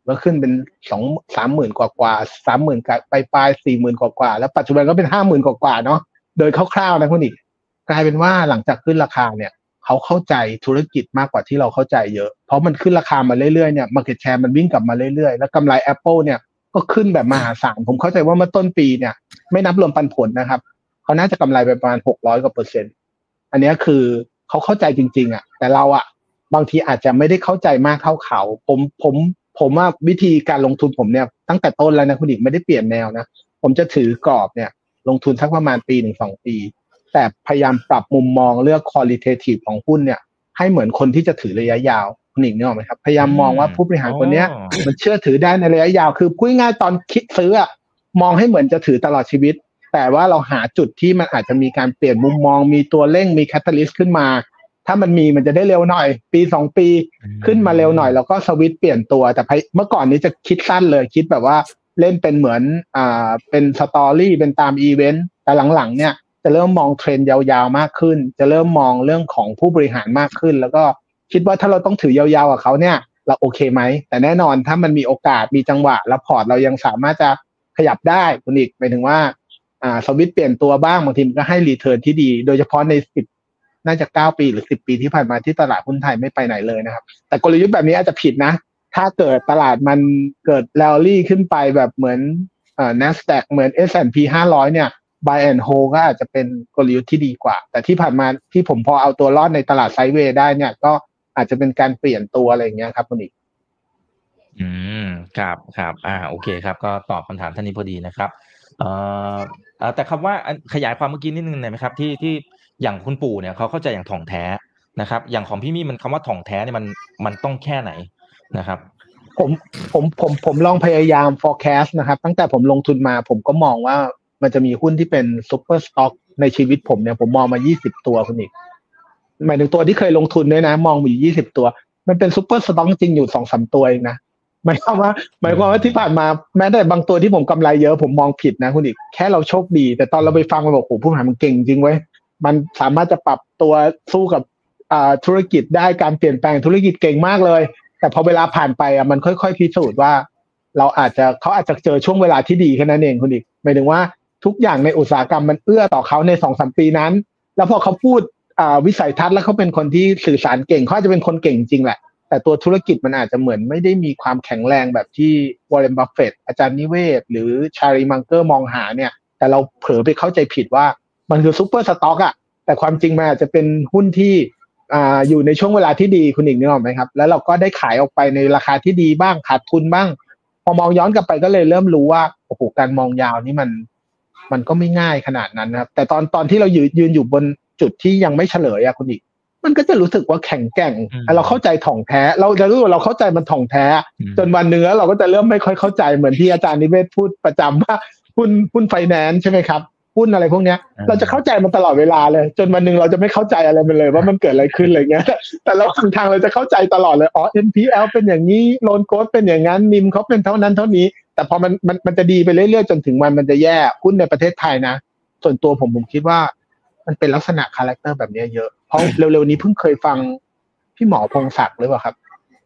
แล้วขึ้นเป็นสองสามหมื่นกว่ากว่าสามหมื่นไปปลายสี่หมื่นกว่ากว่าแล้วปัจจุบันก็เป็นห้าหมื่นกว่ากว่าเนาะโดยคร่าวๆนะคุณอีกกลายเป็นว่าหลังจากขึ้นราคาเนี่ยเขาเข้าใจธุรกิจมากกว่าที่เราเข้าใจเยอะ เพราะมันขึ้นราคามาเรื่อยๆเนี่ยมาร์เก็ตแชร์มันวิ่งกลับมาเรื่อยๆ แล้วกำไร Apple เนี่ยก็ขึ้นแบบมหาศาลผมเข้าใจว่าเมื่อต้นปีเนี่ย ไม่นับรวมปันผลนะครับเขาน่าจะกำไรไปประมาณหกร้อยกว่าเปอร์เซ็นต์อันนี้คือ เขาเข้าใจจริง ๆ อะ แต่เราอะบางทีอาจจะไม่ได้เข้าใจมากเท่าเขา ผมผมผมว่าวิธีการลงทุนผมเนี่ยตั้งแต่ต้นแล้วนะคุณอีกไม่ได้เปลี่ยนแนวนะผมจะถือกรอบเนี่ย ลงทุนสักประมาณปีหนึ่งสองปี แต่พยายามปรับมุมมองเลือก qualitative ของหุ้นเนี่ย ให้เหมือนคนที่จะถือระยะยาวคุณอีกนึกออกไหมครับ พยายามมองว่าผู้บริหารคนเนี้ย มันเชื่อถือได้ในระยะยาว คือพูดง่ายๆตอนคิดซื้ออะมองให้เหมือนจะถือตลอดชีวิต แต่ว่าเราหาจุดที่มันอาจจะมีการเปลี่ยนมุมมอง มีตัวเร่งมี catalyst ขึ้นมา ถ้ามันมีมันจะได้เร็วหน่อย ปีสองปีขึ้นมาเร็วหน่อย แล้วก็สวิตช์เปลี่ยนตัวแต่เมื่อก่อนนี้จะคิดสั้นเลยคิดแบบว่าเล่นเป็นเหมือนอ่าเป็น story เป็นตามอีเวนต์แต่หลังๆ เนี่ยจะเริ่มมองเทรนด์ยาวๆมากขึ้น จะเริ่มมองเรื่องของผู้บริหารมากขึ้น แล้วก็คิดว่าถ้าเราต้องถือยาวๆกับเขาเนี่ย เราโอเคไหม แต่แน่นอนถ้ามันมีโอกาสมีจังหวะแล้วพอร์ตเรายังสามารถจะขยับได้คุณอีกหมายถึงว่า อ่าสวิตเปลี่ยนตัวบ้างบางทีมันก็ให้ return ที่ดี โดยเฉพาะในสิบน่าจะเก้าปีหรือสิบปีที่ผ่านมาที่ตลาดหุ้นไทยไม่ไปไหนเลยนะครับ แต่กลยุทธ์แบบนี้อาจจะผิดนะ ถ้าเกิดตลาดมันเกิดแลลี่ขึ้นไปแบบเหมือนอ่า NASDAQ เหมือน S&P 500 เนี่ย buy and hold ก็อาจจะเป็นกลยุทธ์ที่ดีกว่า แต่ที่ผ่านมาที่ผมพอเอาตัวรอดในตลาดไซด์เวย์ได้เนี่ยก็อาจจะเป็นการเปลี่ยนตัวอะไรอย่างเงี้ยครับคุณอีกอืมครับครับ อ่า โอเคครับ ก็ตอบคำถามท่านนี้พอดีนะครับ เอ่อเอ่อแต่คำว่าขยายความเมื่อกี้นิดนึงได้ไหมครับที่ที่อย่างคุณปู่เนี่ยเขาเข้าใจอย่างถ่องแท้นะครับ อย่างของพี่มี่มันคำว่าถ่องแท้เนี่ยมันมันต้องแค่ไหนนะครับ ผมผมผมผมลองพยายาม forecast นะครับ ตั้งแต่ผมลงทุนมา ผมก็มองว่ามันจะมีหุ้นที่เป็น super stock ในชีวิตผมเนี่ยผมมองมา 20 ตัวคุณอีกหมายถึงตัวที่เคยลงทุนด้วยนะ มองอยู่ 20 ตัว มันเป็น super stock จริงอยู่สองสามตัวเองนะ มายความว่าหมายความว่าที่ผ่านมาแม้แต่บางตัวที่ผมกำไรเยอะผมมองผิดนะคุณอีกแค่เราโชคดี แต่ตอนเราไปฟังมันบอกโอ้ผู้บริหารมันเก่งจริงเว้ยมันสามารถจะปรับตัวสู้กับธุรกิจได้การเปลี่ยนแปลงธุรกิจเก่งมากเลย แต่พอเวลาผ่านไปอะมันค่อย ๆ พิสูจน์ว่า เราอาจจะเขาอาจจะเจอช่วงเวลาที่ดีแค่นั้นเองคุณอีกหมายถึงว่าทุกอย่างในอุตสาหกรรมมันเอื้อต่อเขาในสองสามปีนั้น แล้วพอเขาพูดวิสัยทัศน์แล้วเขาเป็นคนที่สื่อสารเก่งเขาจะเป็นคนเก่งจริงแหละ แต่ตัวธุรกิจมันอาจจะเหมือนไม่ได้มีความแข็งแรงแบบที่วอร์เรนบัฟเฟตอาจารย์นิเวศ หรือชาร์ลีมังเกอร์มองหาเนี่ย แต่เราเผลอไปเข้าใจผิดว่ามันคือ super stock อะแต่ความจริงมันอาจจะเป็นหุ้นที่อ่าอยู่ในช่วงเวลาที่ดีคุณอีกนึกออกไหมครับ แล้วเราก็ได้ขายออกไปในราคาที่ดีบ้างขาดทุนบ้าง พอมองย้อนกลับไปก็เลยเริ่มรู้ว่าโอ้โหการมองยาวนี่มัน มันก็ไม่ง่ายขนาดนั้นนะครับ แต่ตอนตอนที่เรายืนยืนอยู่บนจุดที่ยังไม่เฉลยอะคุณอีก มันก็จะรู้สึกว่าแข็งแกร่ง เราเข้าใจถ่องแท้ เราจะรู้ว่าเราเข้าใจมันถ่องแท้ จนวันเนื้อเราก็จะเริ่มไม่ค่อยเข้าใจเหมือนที่อาจารย์นิเวศพูดประจำว่าหุ้นหุ้นไฟแนนซ์ใช่ไหมครับหุ้นอะไรพวกเนี้ย เราจะเข้าใจมันตลอดเวลาเลย จนวันหนึ่งเราจะไม่เข้าใจอะไรมันเลย ว่ามันเกิดอะไรขึ้นอะไรเงี้ย แต่เราทางเราจะเข้าใจตลอดเลยอ๋อ NPL เป็นอย่างนี้โลนโกดเป็นอย่างนั้นนิมเขาเป็นเท่านั้นเท่านี้ แต่พอมันมันมันจะดีไปเรื่อยๆจนถึงวันมันจะแย่หุ้นในประเทศไทยนะ ส่วนตัวผมผมคิดว่า มันเป็นลักษณะ character แบบนี้เยอะ เพราะเร็วๆนี้เพิ่งเคยฟังพี่หมอพงศักดิ์หรือเปล่าครับ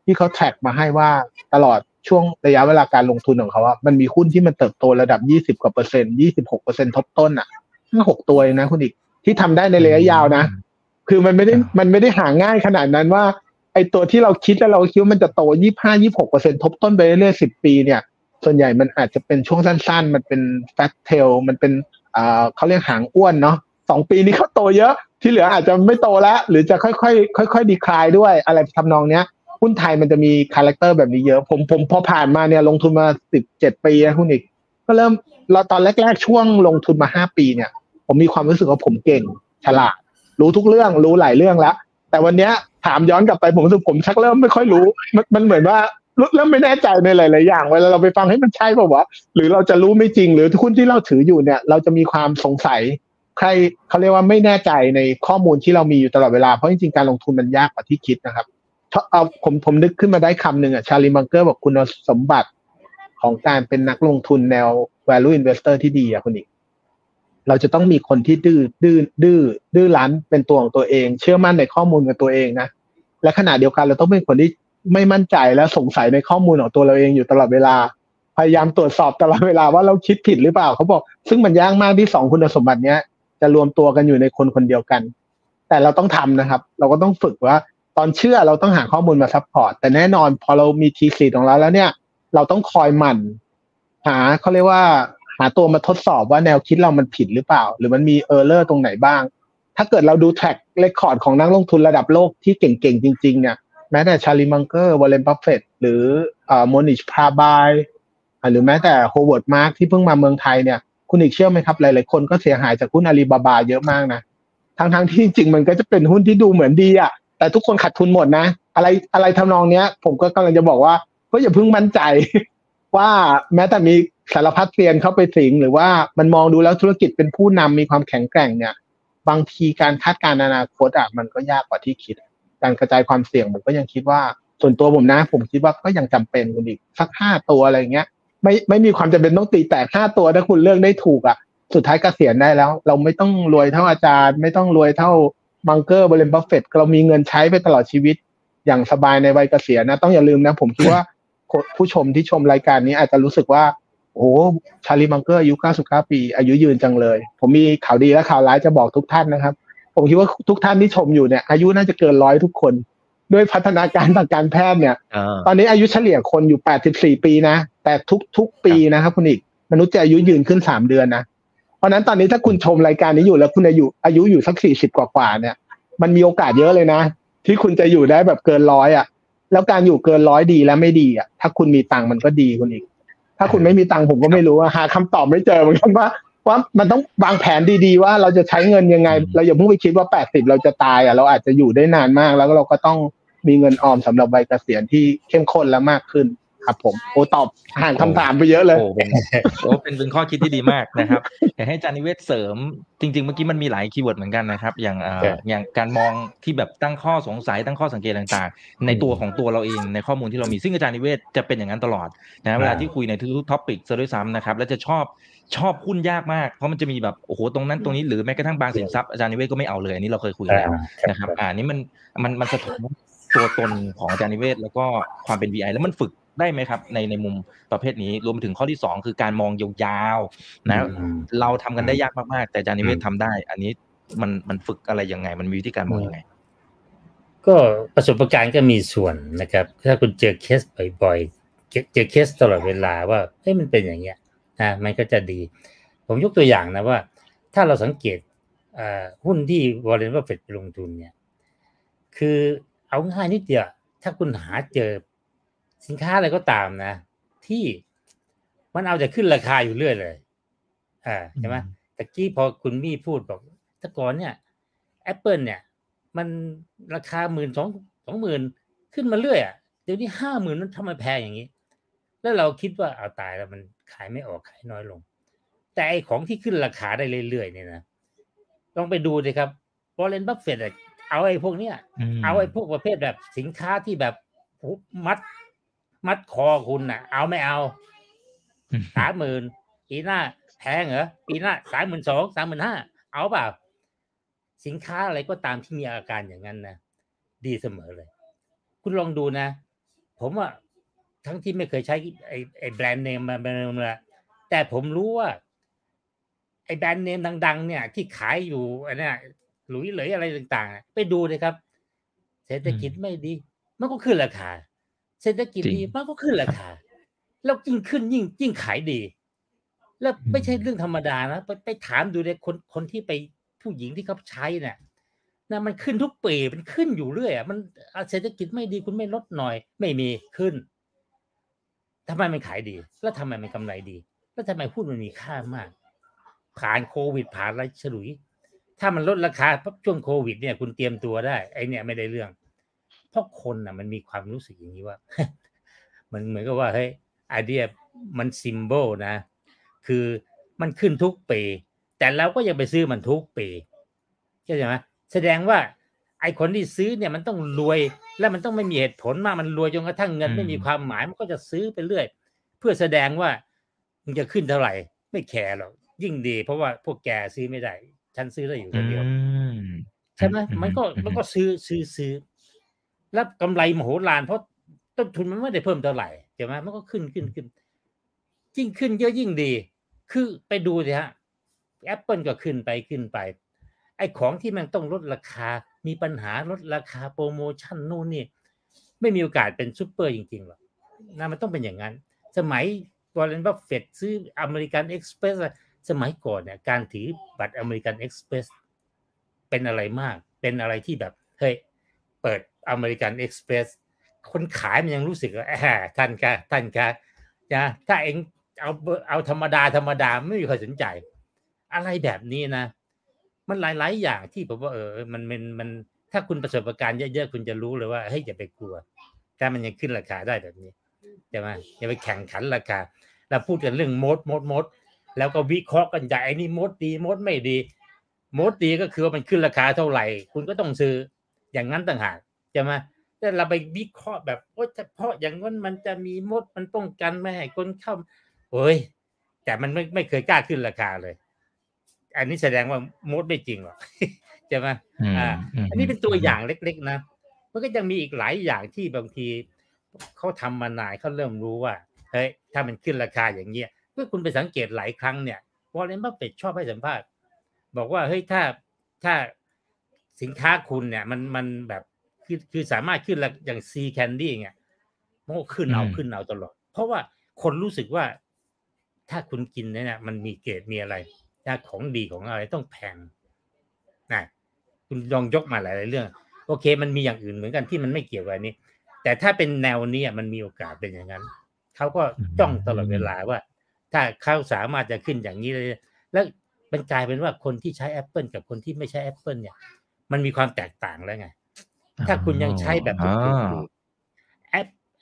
ที่เขา track มาให้ว่าตลอดช่วงระยะเวลาการลงทุนของเขาว่ามันมีหุ้นที่มันเติบโตระดับยี่สิบกว่าเปอร์เซ็นต์ยี่สิบหกเปอร์เซ็นต์ทบต้นอะห้าหกตัวเองนะคุณอีกที่ทำได้ในระยะยาวนะ คือมันไม่ได้มันไม่ได้หาง่ายขนาดนั้นว่า ไอตัวที่เราคิดแล้วเราคิดว่ามันจะโตยี่ห้ายี่หกเปอร์เซ็นต์ทบต้นไปเรื่อยๆสิบปีเนี่ย ส่วนใหญ่มันอาจจะเป็นช่วงสั้น ๆ มันเป็น fat tail มันเป็นอ่าเขาเรียกหางอ้วนเนาะส องปีนี้เขาโตเยอะ ที่เหลืออาจจะไม่โตแล้ว หรือจะค่อยๆค่อยๆ decline ด้วย อะไรทำนองเนี้ยหุ้นไทยมันจะมี character แบบนี้เยอะ ผมผมพอผ่านมาเนี่ยลงทุนมาสิบเจ็ดปีนะคุณอีก ก็เริ่มเราตอนแรก ๆ ช่วงลงทุนมาห้าปีเนี่ย ผมมีความรู้สึกว่าผมเก่งฉลาด รู้ทุกเรื่องรู้หลายเรื่องแล้ว แต่วันเนี้ยถามย้อนกลับไปผมรู้สึกผมชักเริ่มไม่ค่อยรู้ มันมันเหมือนว่าเริ่มไม่แน่ใจในหลายๆอย่างเวลาเราไปฟังให้มันใช่ป่าวะหรือเราจะรู้ไม่จริงหรือหุ้นที่เราถืออยู่เนี่ย เราจะมีความสงสัย ใครเขาเรียกว่าไม่แน่ใจในข้อมูลที่เรามีอยู่ตลอดเวลา เพราะจริงๆ การลงทุนมันยากกว่าที่คิดนะครับเอาผมผมนึกขึ้นมาได้คำหนึ่งอะชาลีมังเกอร์บอกคุณสมบัติของการเป็นนักลงทุนแนว value investor ที่ดีอะคุณอีก เราจะต้องมีคนที่ดื้อดื้อดื้อดื้อรั้นเป็นตัวของตัวเอง เชื่อมั่นในข้อมูลกับตัวเองนะและขณะเดียวกันเราต้องเป็นคนที่ไม่มั่นใจและสงสัยในข้อมูลของตัวเราเองอยู่ตลอดเวลา พยายามตรวจสอบตลอดเวลาว่าเราคิดผิดหรือเปล่าเขาบอก ซึ่งมันยากมากที่สองคุณสมบัติเนี้ย จะรวมตัวกันอยู่ในคนคนเดียวกัน แต่เราต้องทำนะครับ เราก็ต้องฝึกว่า ตอนเชื่อเราต้องหาข้อมูลมา support แต่แน่นอนพอเรามี thesis ของเราแล้วเนี่ย เราต้องคอยหมั่น หาเขาเรียกว่า หาตัวมาทดสอบว่าแนวคิดเรามันผิดหรือเปล่า หรือมันมี error ตรงไหนบ้าง ถ้าเกิดเราดู track record ของนักลงทุนระดับโลกที่เก่งๆจริง ๆ เนี่ยแม้แต่ชาร์ลีมังเกอร์วอร์เรนบัฟเฟตหรืออ่าโมนิชพาบรายหรือแม้แต่โฮเวิร์ดมาร์กที่เพิ่งมาเมืองไทยเนี่ย คุณอีกเชื่อไหมครับ หลายๆคนก็เสียหายจากหุ้นอาลีบาบาเยอะมากนะทั้งๆที่จริงมันก็จะเป็นหุ้นที่ดูเหมือนดีอะแต่ทุกคนขาดทุนหมดนะ อะไรอะไรทำนองเนี้ย ผมก็กำลังจะบอกว่าก็อย่าเพิ่งมั่นใจ ว่าแม้แต่มีสารพัดเซียนเข้าไปสิงหรือว่ามันมองดูแล้วธุรกิจเป็นผู้นำมีความแข็งแกร่งเนี่ย บางทีการคาดการณ์อนาคตอะมันก็ยากกว่าที่คิด การกระจายความเสี่ยงผมก็ยังคิดว่า ส่วนตัวผมนะ ผมคิดว่าก็ยังจำเป็นคุณอีกสักห้าตัวอะไรเงี้ย ไม่ไม่มีความจำเป็นต้องตีแตกห้าตัวถ้าคุณเลือกได้ถูกอะ สุดท้ายเกษียณได้แล้ว เราไม่ต้องรวยเท่าอาจารย์ ไม่ต้องรวยเท่ามังเกอร์วอร์เรนบัฟเฟตเรามีเงินใช้ไปตลอดชีวิต อย่างสบายในวัยเกษียณนะ ต้องอย่าลืมนะ ผมคิดว่าผู้ชมที่ชมรายการนี้อาจจะรู้สึกว่า โอ้ชาลีมังเกอร์อายุ99ปี อายุยืนจังเลย ผมมีข่าวดีและข่าวร้ายจะบอกทุกท่านนะครับ ผมคิดว่าทุกท่านที่ชมอยู่เนี่ยอายุน่าจะเกินร้อยทุกคน ด้วยพัฒนาการทางการแพทย์เนี่ยเออตอนนี้อายุเฉลี่ยคนอยู่ 84 ปีนะ แต่ทุกทุกปีนะครับคุณอีก มนุษย์จะอายุยืนขึ้น 3 เดือนนะ เพราะฉะนั้นตอนนี้ถ้าคุณชมรายการนี้อยู่แล้วคุณอายุอายุอยู่สัก 40กว่ากว่าๆเนี่ย มันมีโอกาสเยอะเลยนะ ที่คุณจะอยู่ได้แบบเกินร้อยอะ แล้วการอยู่เกินร้อยดีและไม่ดีอะ ถ้าคุณมีตังค์มันก็ดีคุณอีก ถ้าคุณไม่มีตังค์ผมก็ไม่รู้อะหาคำตอบไม่เจอเหมือนกันว่า ว่ามันต้องวางแผนดีๆ ว่าเราจะใช้เงินยังไง เราอย่าเพิ่งไปคิดว่า80เราจะตายอะเราอาจจะอยู่ได้นานมากแล้วเราก็ต้องมีเงินออมสำหรับวัยเกษียณที่เข้มข้นและมากขึ้นครับผมโอ้ตอบห่างคำถามไปเยอะเลยโอ้เป็นโอ้เป็นเป็นข้อคิดที่ดีมากนะครับอยากให้อาจารย์นิเวศเสริม จริง ๆ เมื่อกี้มันมีหลาย keyword เหมือนกันนะครับ อย่างเอ่อครับอย่างการมองที่แบบตั้งข้อสงสัยตั้งข้อสังเกตต่าง ๆ ในตัวของตัวเราเองในข้อมูลที่เรามีซึ่งอาจารย์นิเวศน์จะเป็นอย่างนั้นตลอดนะเวลาที่คุยในทุกๆ topic ซะด้วยซ้ำนะครับ แล้วจะชอบ ชอบหุ้นยากมาก เพราะมันจะมีแบบโอ้โหตรงนั้นตรงนี้หรือแม้กระทั่งบางสินทรัพย์อาจารย์นิเวศน์ก็ไม่เอาเลยอันนี้เราเคยคุยกันแล้วนะครับ อ่านี่มันมันมันสะท้อนตัวตนของอาจารย์นิเวศน์แล้วก็ความเป็น VI แล้วมันฝึกได้ไหมครับ ในในมุมประเภทนี้รวมไปถึงข้อที่สองคือการมองยาวๆนะอืมเราทำกันได้ยากมากๆ แต่อาจารย์นิเวศน์อืมทำได้ อันนี้มันมันฝึกอะไรยังไง มันมีวิธีการมองยังไง ก็ประสบการณ์ก็มีส่วนนะครับ ถ้าคุณเจอเคสบ่อยๆเจอเจอเคสตลอดเวลาว่าเฮ้ยมันเป็นอย่างเงี้ย นะมันก็จะดี ผมยกตัวอย่างนะว่า ถ้าเราสังเกตเอ่อหุ้นที่วอร์เรนบัฟเฟตไปลงทุนเนี่ยคือเอาง่ายนิดเดียวถ้าคุณหาเจอสินค้าอะไรก็ตามนะ ที่มันเอาจะขึ้นราคาอยู่เรื่อยเลยอ่าใช่ไหมอืมตะกี้พอคุณมี่พูดบอกแต่ก่อนเนี่ย Apple เนี่ย มันราคาหมื่นสองสองหมื่นขึ้นมาเรื่อยอะเดี๋ยวนี้ห้าหมื่นมันทำไมแพงอย่างนี้ แล้วเราคิดว่าเอาตายแล้วมัน ขายไม่ออกขายน้อยลง แต่ไอของที่ขึ้นราคาได้เรื่อยๆเนี่ยนะลองไปดูเลยครับบร r เ e นบัฟเฟตเอาไอ้พวกเนี้ยเอาไอ้พวกประเภทแบบสินค้าที่แบบโอ้โหมัด มัดคอคุณน่ะ เอาไม่เอาสามหมื่นปีหน้าแพงเหรอปีหน้าสามหมื่นสองสามหมื่นห้าเอาเปล่า สินค้าอะไรก็ตามที่มีอาการอย่างนั้นนะดีเสมอเลย คุณลองดูนะ ผมว่า ทั้งที่ไม่เคยใช้ไอ้ไอ้แบรนด์เนมมาแบรนด์เนมละแต่ผมรู้ว่า ไอ้แบรนด์เนมดัง ๆ เนี่ย ที่ขายอยู่อันเนี้ยหลุยเหลยอะไรต่างๆอะไปดูเลยครับ เศรษฐกิจไม่ดี มันก็ขึ้นราคา เศรษฐกิจจริงดีมันก็ขึ้นราคา แล้วยิ่งขึ้นยิ่งยิ่งขายดี แล้วไม่ใช่เรื่องธรรมดานะไปไปถามดูเลยคนคนที่ไปผู้หญิงที่เขาใช้เนี่ยนะมันขึ้นทุกปีมันขึ้นอยู่เรื่อยอะมันอะเศรษฐกิจไม่ดีคุณไม่ลดหน่อย ไม่มีขึ้น ทำไมมันขายดี แล้วทำไมมันกำไรดี แล้วทำไมหุ้นมันมีค่ามาก ผ่านโควิดผ่านอะไรฉลุย ถ้ามันลดราคาช่วงโควิด เนี่ย คุณเตรียมตัวได้ ไอเนี่ยไม่ได้เรื่อง เพราะคนน่ะ มันมีความรู้สึกอย่างนี้ว่า มันเหมือนกับว่าเฮ้ยไอเดียมันซิมโบลนะ คือมันขึ้นทุกปี แต่เราก็ยังไปซื้อมันทุกปีเข้าใจไหมแสดงว่าไอคนที่ซื้อเนี่ยมันต้องรวย แล้วมันต้องไม่มีเหตุผลมากมันรวยจนกระทั่งเงินอืมไม่มีความหมายมันก็จะซื้อไปเรื่อย เพื่อแสดงว่ามึงจะขึ้นเท่าไหร่ ไม่แคร์หรอกยิ่งดี เพราะว่าพวกแกซื้อไม่ได้ฉันซื้อได้อยู่คนเดียวอืมใช่ไหมอืมมันก็อืมมันก็ซื้อซื้อซื้อ แล้วกำไรมโหฬารเพราะต้นทุนมันไม่ได้เพิ่มเท่าไหร่ใช่ไหมมันก็ขึ้นขึ้นขึ้นยิ่งขึ้นเยอะยิ่งดี คือไปดูสิฮะแอปเปิลก็ขึ้นไปขึ้นไป ไอ้ของที่มันต้องลดราคา มีปัญหาลดราคาโปรโมชั่นนู่นนี่ ไม่มีโอกาสเป็นซูเปอร์จริงๆหรอกนะมันต้องเป็นอย่างนั้น สมัยวอร์เรนบัฟเฟตซื้ออเมริกันเอ็กซ์เพรสสมัยก่อนเนี่ยการถือบัตรอเมริกันเอ็กซ์เพรสเป็นอะไรมาก เป็นอะไรที่แบบเฮ้ยเปิดอเมริกันเอ็กซ์เพรสคนขายมันยังรู้สึกว่าท่านคะท่านคะนะถ้าเองเอาเอาธรรมดาธรรมดาไม่มีใครสนใจ อะไรแบบนี้นะ มันหลาย ๆ อย่างที่ผมว่าเออมันมันมันถ้าคุณประสบการณ์เยอะๆคุณจะรู้เลยว่าเฮ้ยอย่าไปกลัวถ้ามันยังขึ้นราคาได้แบบนี้ใช่ไหมอย่าไปแข่งขันราคาเราพูดกันเรื่องมดมดมดแล้วก็วิเคราะห์กันใหญ่นี่มดดีมดไม่ดีมดดีก็คือว่ามันขึ้นราคาเท่าไหร่ คุณก็ต้องซื้ออย่างนั้นต่างหากใช่ไหมแต่เราไปวิเคราะห์แบบโอ้เฉพาะอย่างนั้นมันจะมีมดมันป้องกันไม่ให้คนเข้าเฮ้ยแต่มันไม่ไม่เคยกล้าขึ้นราคาเลย อันนี้แสดงว่ามันไม่จริงหรอกใช่ไหมอ่า อันนี้เป็นตัวอย่างเล็ก ๆ นะมันก็ยังมีอีกหลายอย่างที่บางทีเขาทำมานานเขาเริ่มรู้ว่าเฮ้ยถ้ามันขึ้นราคาอย่างเงี้ยเมื่อคุณไปสังเกตหลายครั้งเนี่ยวอร์เรนบัฟเฟตชอบให้สัมภาษณ์ บอกว่าเฮ้ยถ้าถ้าสินค้าคุณเนี่ย มันมันแบบคือคือสามารถขึ้นราอย่าง See's Candies เงี้ยมันก็ขึ้นเอาอืมขึ้นเอาตลอด เพราะว่าคนรู้สึกว่าถ้าคุณกินเนี่ยมันมีเกรดมีอะไร นะของดีของอะไรต้องแพงนะคุณลองยกมาหลายๆเรื่อง โอเค มันมีอย่างอื่นเหมือนกันที่มันไม่เกี่ยวกับอันนี้ แต่ถ้าเป็นแนวเนี้มันมีโอกาสเป็นอย่างนั้นเขาก็จ้องตลอดเวลาว่า ถ้าเขาสามารถจะขึ้นอย่างนี้เลยแล้วมันกลายเป็นว่าคนที่ใช้ Apple กับคนที่ไม่ใช้ Apple เนี่ย มันมีความแตกต่างแล้วไง ถ้าคุณยังใช้แบบถูกๆอยู่แอป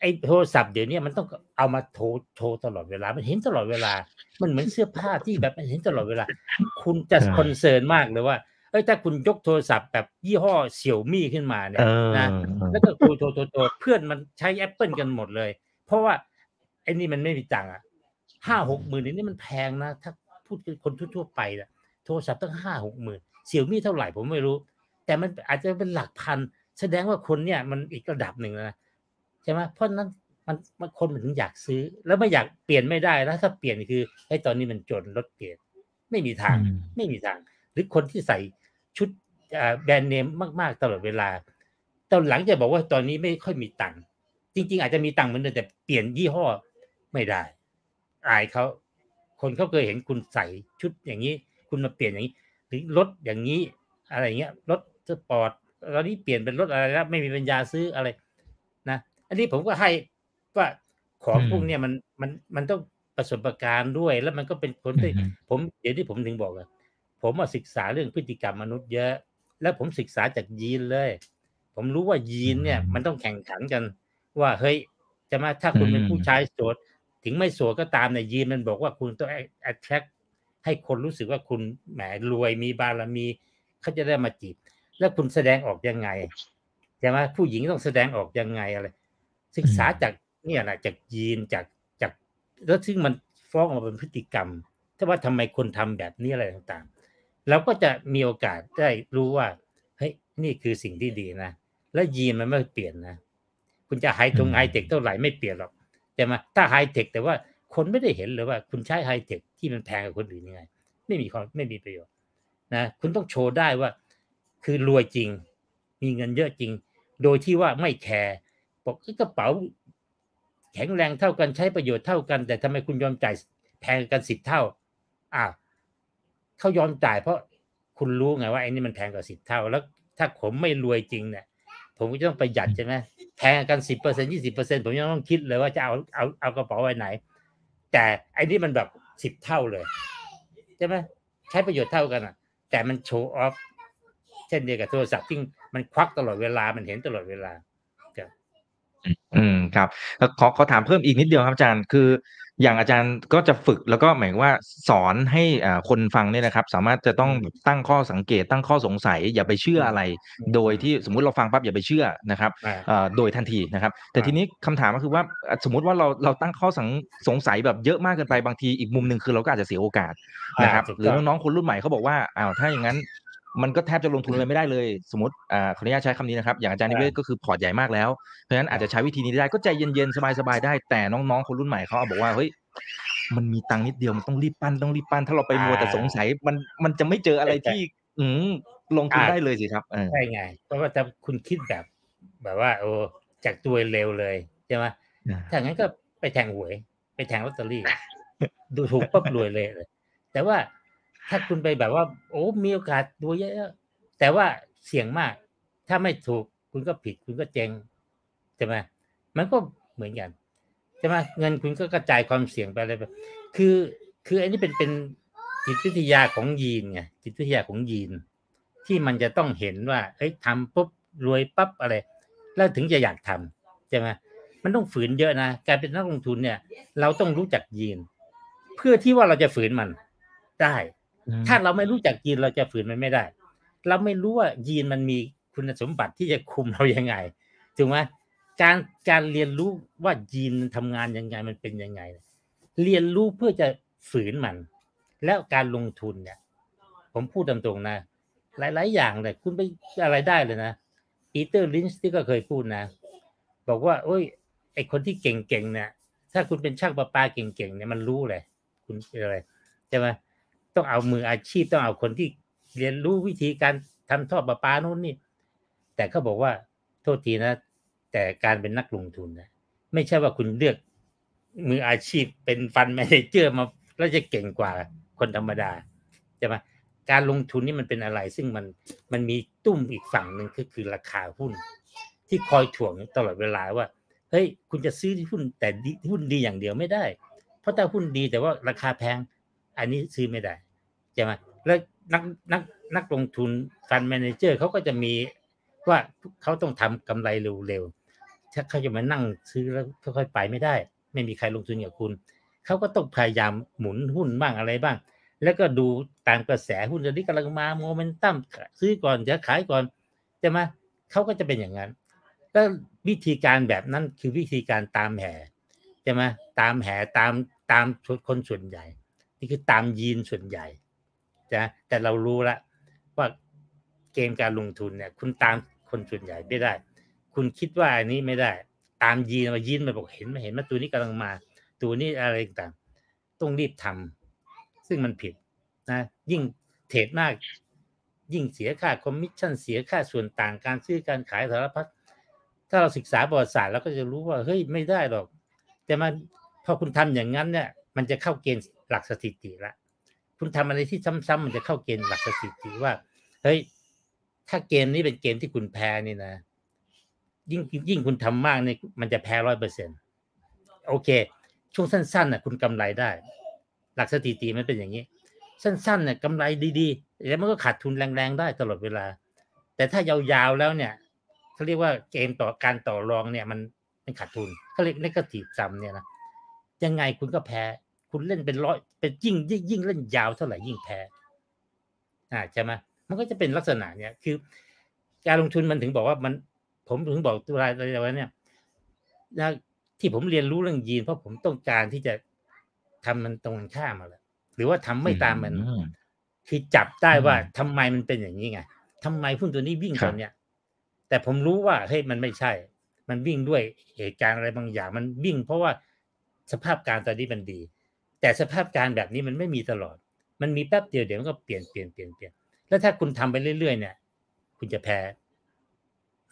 ไอโทรศัพท์เดี๋ยวนี้มันต้องเอามาโทรโทรตลอดเวลา มันเห็นตลอดเวลา มันเหมือนเสื้อผ้าที่แบบมันเห็นตลอดเวลา คุณจะใช่ concern มากเลยว่าเอ้ยถ้าคุณยกโทรศัพท์แบบยี่ห้อเสี่ยวมี่ขึ้นมาเนี่เอยอนะแล้วก็โทรโทรโทรโทรเพื่อนมันใช้ Apple กันหมดเลย เพราะว่าไอ้นี่มันไม่มีตังค์อะห้าหกหมื่นนี่มันแพงนะ ถ้าพูดกับคนทั่วๆไปนะโทรศัพท์ตั้งห้าหกหมื่นเสี่ยวมี่เท่าไหร่ผมไม่รู้ แต่มันอาจจะเป็นหลักพัน แสดงว่าคนเนี่ยมันอีกระดับหนึ่งนะ ใช่ไหมเพราะฉะนั้นมันมันคนมันถึงอยากซื้อ แล้วไม่อยากเปลี่ยนไม่ได้แล้วถ้าเปลี่ยนคือไอ้ตอนนี้มันจนรถเปลี่ยน ไม่มีทางอืมไม่มีทาง หรือคนที่ใส่ชุดอ่าแบรนด์เนมมากๆตลอดเวลาตอนหลังจะบอกว่าตอนนี้ไม่ค่อยมีตังค์จริง ๆ อาจจะมีตังค์เหมือนเดิมแต่เปลี่ยนยี่ห้อไม่ได้อายเขาคนเขาเคยเห็นคุณใส่ชุดอย่างนี้ คุณมาเปลี่ยนอย่างนี้ หรือรถอย่างนี้อะไรเงี้ยรถสปอร์ตตอนนี้เปลี่ยนเป็นรถอะไรแล้วไม่มีปัญญาซื้ออะไรนะ อันนี้ผมก็ให้ว่าของอืมพวกเนี้ยมันมันมันต้องประสบการณ์ด้วย แล้วมันก็เป็นผลที่อืมผมเดี๋ยวที่ผมถึงบอกอะผมมาศึกษาเรื่องพฤติกรรมมนุษย์เยอะ แล้วผมศึกษาจากยีนเลย ผมรู้ว่ายีนเนี่ยอืมมันต้องแข่งขันกัน ว่าเฮ้ยจะมาถ้าคุณเป็นอืมผู้ชายโสดถึงไม่โสดก็ตามเนี่ยยีนมันบอกว่าคุณต้อง attract ให้คนรู้สึกว่าคุณแหมรวยมีบารมีเขาจะได้มาจีบ แล้วคุณแสดงออกยังไงใช่ไหมผู้หญิงต้องแสดงออกยังไงอะไร ศึกษาจากเนี่ยนะจากยีนจากจากแล้วซึ่งมันฟ้องออกมาเป็นพฤติกรรมถ้าว่าทำไมคนทำแบบนี้อะไรต่างๆเราก็จะมีโอกาสได้รู้ว่าเฮ้ยนี่คือสิ่งที่ดีนะแล้วยีนมันไม่เปลี่ยนนะคุณจะไฮทงอืม high-tech เท่าไหร่ไม่เปลี่ยนหรอกใช่ไหมถ้า high-tech แต่ว่าคนไม่ได้เห็นเลยว่าคุณใช้ high-tech ที่มันแพงกว่าคนอื่นยังไง ไม่มีความไม่มีประโยชน์นะคุณต้องโชว์ได้ว่า คือรวยจริง มีเงินเยอะจริง โดยที่ว่าไม่ care บอกกระเป๋า แข็งแรงเท่ากันใช้ประโยชน์เท่ากัน แต่ทำไมคุณยอมจ่ายแพงกันสิบเท่าอ้าวเขายอมจ่ายเพราะคุณรู้ไงว่าไอ้นี่มันแพงกว่าสิบเท่า แล้วถ้าผมไม่รวยจริงเนี่ยผมก็จะต้องประหยัดใช่ไหมแพงกันสิบเปอร์เซ็นยี่สิบเปอร์เซ็นผมยังต้องคิดเลยว่าจะเอาเอาเอากระเป๋าไว้ไหน แต่ไอ้นี่มันแบบสิบเท่าเลยใช่ไหมใช้ประโยชน์เท่ากันอะ แต่มันโชว์ออฟเช่นเดียวกับโทรศัพท์ที่มันควักตลอดเวลามันเห็นตลอดเวลา อืมครับแล้วขอขอถามเพิ่มอีกนิดเดียวครับอาจารย์คือ อย่างอาจารย์ก็จะฝึกแล้วก็หมายว่าสอนให้อ่าคนฟังเนี่ยนะครับ สามารถจะต้องแบบตั้งข้อสังเกตตั้งข้อสงสัย อย่าไปเชื่ออะไร โดยที่สมมุติเราฟังปั๊บอย่าไปเชื่อนะครับอ่าเอ่อโดยทันทีนะครับ แต่อ่าทีนี้คำถามก็คือว่าอะสมมุติว่าเราเราตั้งข้อสังสงสัยแบบเยอะมากเกินไปบางทีอีกมุมหนึ่งคือเราก็อาจจะเสียโอกาสนะครับอ่าถูกหรือต้องน้องๆคนรุ่นใหม่เขาบอกว่าอ้าวถ้าอย่างนั้น มันก็แทบจะลงทุนอะไรไม่ได้เลย สมมติอ่าขออนุญาตใช้คำนี้นะครับ อย่างอาจารย์นิเวศก็คือพอร์ตใหญ่มากแล้ว เพราะฉะนั้นอาจจะใช้วิธีนี้ได้ก็ใจเย็นๆ สบายๆ ได้ แต่น้องๆ คนรุ่นใหม่เขาเอาบอกว่า เฮ้ย มันมีตังค์นิดเดียว มันต้องรีบปั้น ต้องรีบปั้น ถ้าเราไปมัวแต่สงสัย มัน มันจะไม่เจออะไรที่ อืมลงทุนได้เลยสิครับเออใช่ไง เพราะว่าถ้าคุณคิดแบบ แบบว่า โอ้ จากตัวเร็วเลยใช่ไหมถ้างั้นก็ไปแทงหวย ไปแทงลอตเตอรี่ ดูถูกปั๊บรวยเลยเลยแต่ว่า ถ้าคุณไปแบบว่า โอ้มีโอกาสดูเยอะๆแต่ว่าเสี่ยงมาก ถ้าไม่ถูกคุณก็ผิด คุณก็เจงใช่ไหมมันก็เหมือนกันใช่ไหมเงินคุณก็กระจายความเสี่ยงไปอะไรแบบคือ คืออันนี้เป็นเป็นจิตวิทยาของยีนไงจิตวิทยาของยีน ที่มันจะต้องเห็นว่าเฮ้ยทำปุ๊บรวยปั๊บอะไร แล้วถึงจะอยากทำใช่ไหมมันต้องฝืนเยอะนะการเป็นนักลงทุนเนี่ย เราต้องรู้จักยีน เพื่อที่ว่าเราจะฝืนมันได้ ถ้าเราไม่รู้จักยีนเราจะฝืนมันไม่ได้ เราไม่รู้ว่ายีนมันมีคุณสมบัติที่จะคุมเรายังไงถูกไหมการการเรียนรู้ว่ายีนทำงานยังไงมันเป็นยังไง เรียนรู้เพื่อจะฝืนมัน แล้วการลงทุนเนี่ย ผมพูดตามตรงนะ หลาย ๆ อย่างเลยคุณไปอะไรได้เลยนะปีเตอร์ลินช์ที่ก็เคยพูดนะ บอกว่า โอ้ย ไอคนที่เก่งๆเนี่ยถ้าคุณเป็นช่างประปาเก่งๆเนี่ยมันรู้เลย คุณอะไรใช่ไหม ต้องเอามืออาชีพต้องเอาคนที่เรียนรู้วิธีการทำท่อประปาโน่นนี่ แต่เขาบอกว่าโทษทีนะ แต่การเป็นนักลงทุนนะไม่ใช่ว่าคุณเลือกมืออาชีพเป็น fund manager มาแล้วจะเก่งกว่าคนธรรมดาใช่ไหมการลงทุนนี่มันเป็นอะไร ซึ่งมันมันมีตุ้มอีกฝั่งหนึ่งก็คือราคาหุ้น ที่คอยถ่วงตลอดเวลาว่าเฮ้ยคุณจะซื้อหุ้นแต่หุ้นดีอย่างเดียวไม่ได้ เพราะถ้าหุ้นดีแต่ว่าราคาแพง อันนี้ซื้อไม่ได้ใช่ไหมแล้วนักนักนักลงทุน fund manager เขาก็จะมีว่าเขาต้องทำกำไรเร็วๆถ้าเขาจะมานั่งซื้อแล้วค่อยๆไปไม่ได้ ไม่มีใครลงทุนกับคุณเขาก็ต้องพยายามหมุนหุ้นบ้างอะไรบ้าง แล้วก็ดูตามกระแสหุ้นที่กำลังมาโมเมนตัมซื้อก่อนจะขายก่อนใช่ไหมเขาก็จะเป็นอย่างนั้นแล้ววิธีการแบบนั้นคือวิธีการตามแห่ใช่ไหมตามแห่ตามตามคนส่วนใหญ่ นี่คือตามยีนส่วนใหญ่นะแต่เรารู้ละว่าเกมการลงทุนเนี่ย คุณตามคนส่วนใหญ่ไม่ได้ คุณคิดว่าอันนี้ไม่ได้ ตามยีนมายีนมาบอกเห็นมาเห็นมาตัวนี้กำลังมา ตัวนี้อะไรต่างต้องรีบทำซึ่งมันผิดนะ ยิ่งเทรดมาก ยิ่งเสียค่าคอมมิชชั่นเสียค่าส่วนต่างการซื้อการขายสารพัดถ้าเราศึกษาประวัติศาสตร์เราก็จะรู้ว่าเฮ้ยไม่ได้หรอก แต่มันพอคุณทำอย่างนั้นเนี่ย มันจะเข้าเกณฑ์หลักสถิติละ คุณทำอะไรที่ซ้ำๆมันจะเข้าเกณฑ์หลักสถิติว่า เฮ้ย ถ้าเกมนี้เป็นเกมที่คุณแพ้นี่นะ ยิ่งยิ่งคุณทำมากเนี่ยมันจะแพ้ร้อยเปอร์เซ็นต์โอเค ช่วงสั้นๆน่ะ คุณกำไรได้ หลักสถิติมันเป็นอย่างนี้ สั้นๆเนี่ยกำไรดีๆ แล้วมันก็ขาดทุนแรงๆได้ตลอดเวลา แต่ถ้ายาวๆแล้วเนี่ยเขาเรียกว่าเกมต่อการต่อรองเนี่ย มันมันขาดทุนเขาเรียกนกาทีฟซัมเนี่ยนะ ยังไงคุณก็แพ้ คุณเล่นเป็นร้อยเป็นยิ่งยิ่งยิ่งเล่นยาวเท่าไหร่ยิ่งแพ้ อ่าใช่ไหมมันก็จะเป็นลักษณะเนี่ยคือ การลงทุนมันถึงบอกว่ามัน ผมถึงบอกตัวรายอะไรไว้เนี่ยนะที่ผมเรียนรู้เรื่องยีน เพราะผมต้องการที่จะทำมันตรงกันข้ามมาแล้วหรือว่าทำไม่ตามมัน คือจับได้ว่าทำไมมันเป็นอย่างนี้ไงทำไมหุ้นตัวนี้วิ่งตอนเนี้ยแต่ผมรู้ว่าเฮ้ยมันไม่ใช่ มันวิ่งด้วยเหตุการณ์อะไรบางอย่าง มันวิ่ง เพราะว่า สภาพการตอนนี้มันดี แต่สภาพการแบบนี้มันไม่มีตลอด มันมีแป๊บเดียวเดี๋ยวมันก็เปลี่ยนเปลี่ยนเปลี่ยนเปลี่ยนแล้วถ้าคุณทำไปเรื่อยๆเนี่ย คุณจะแพ้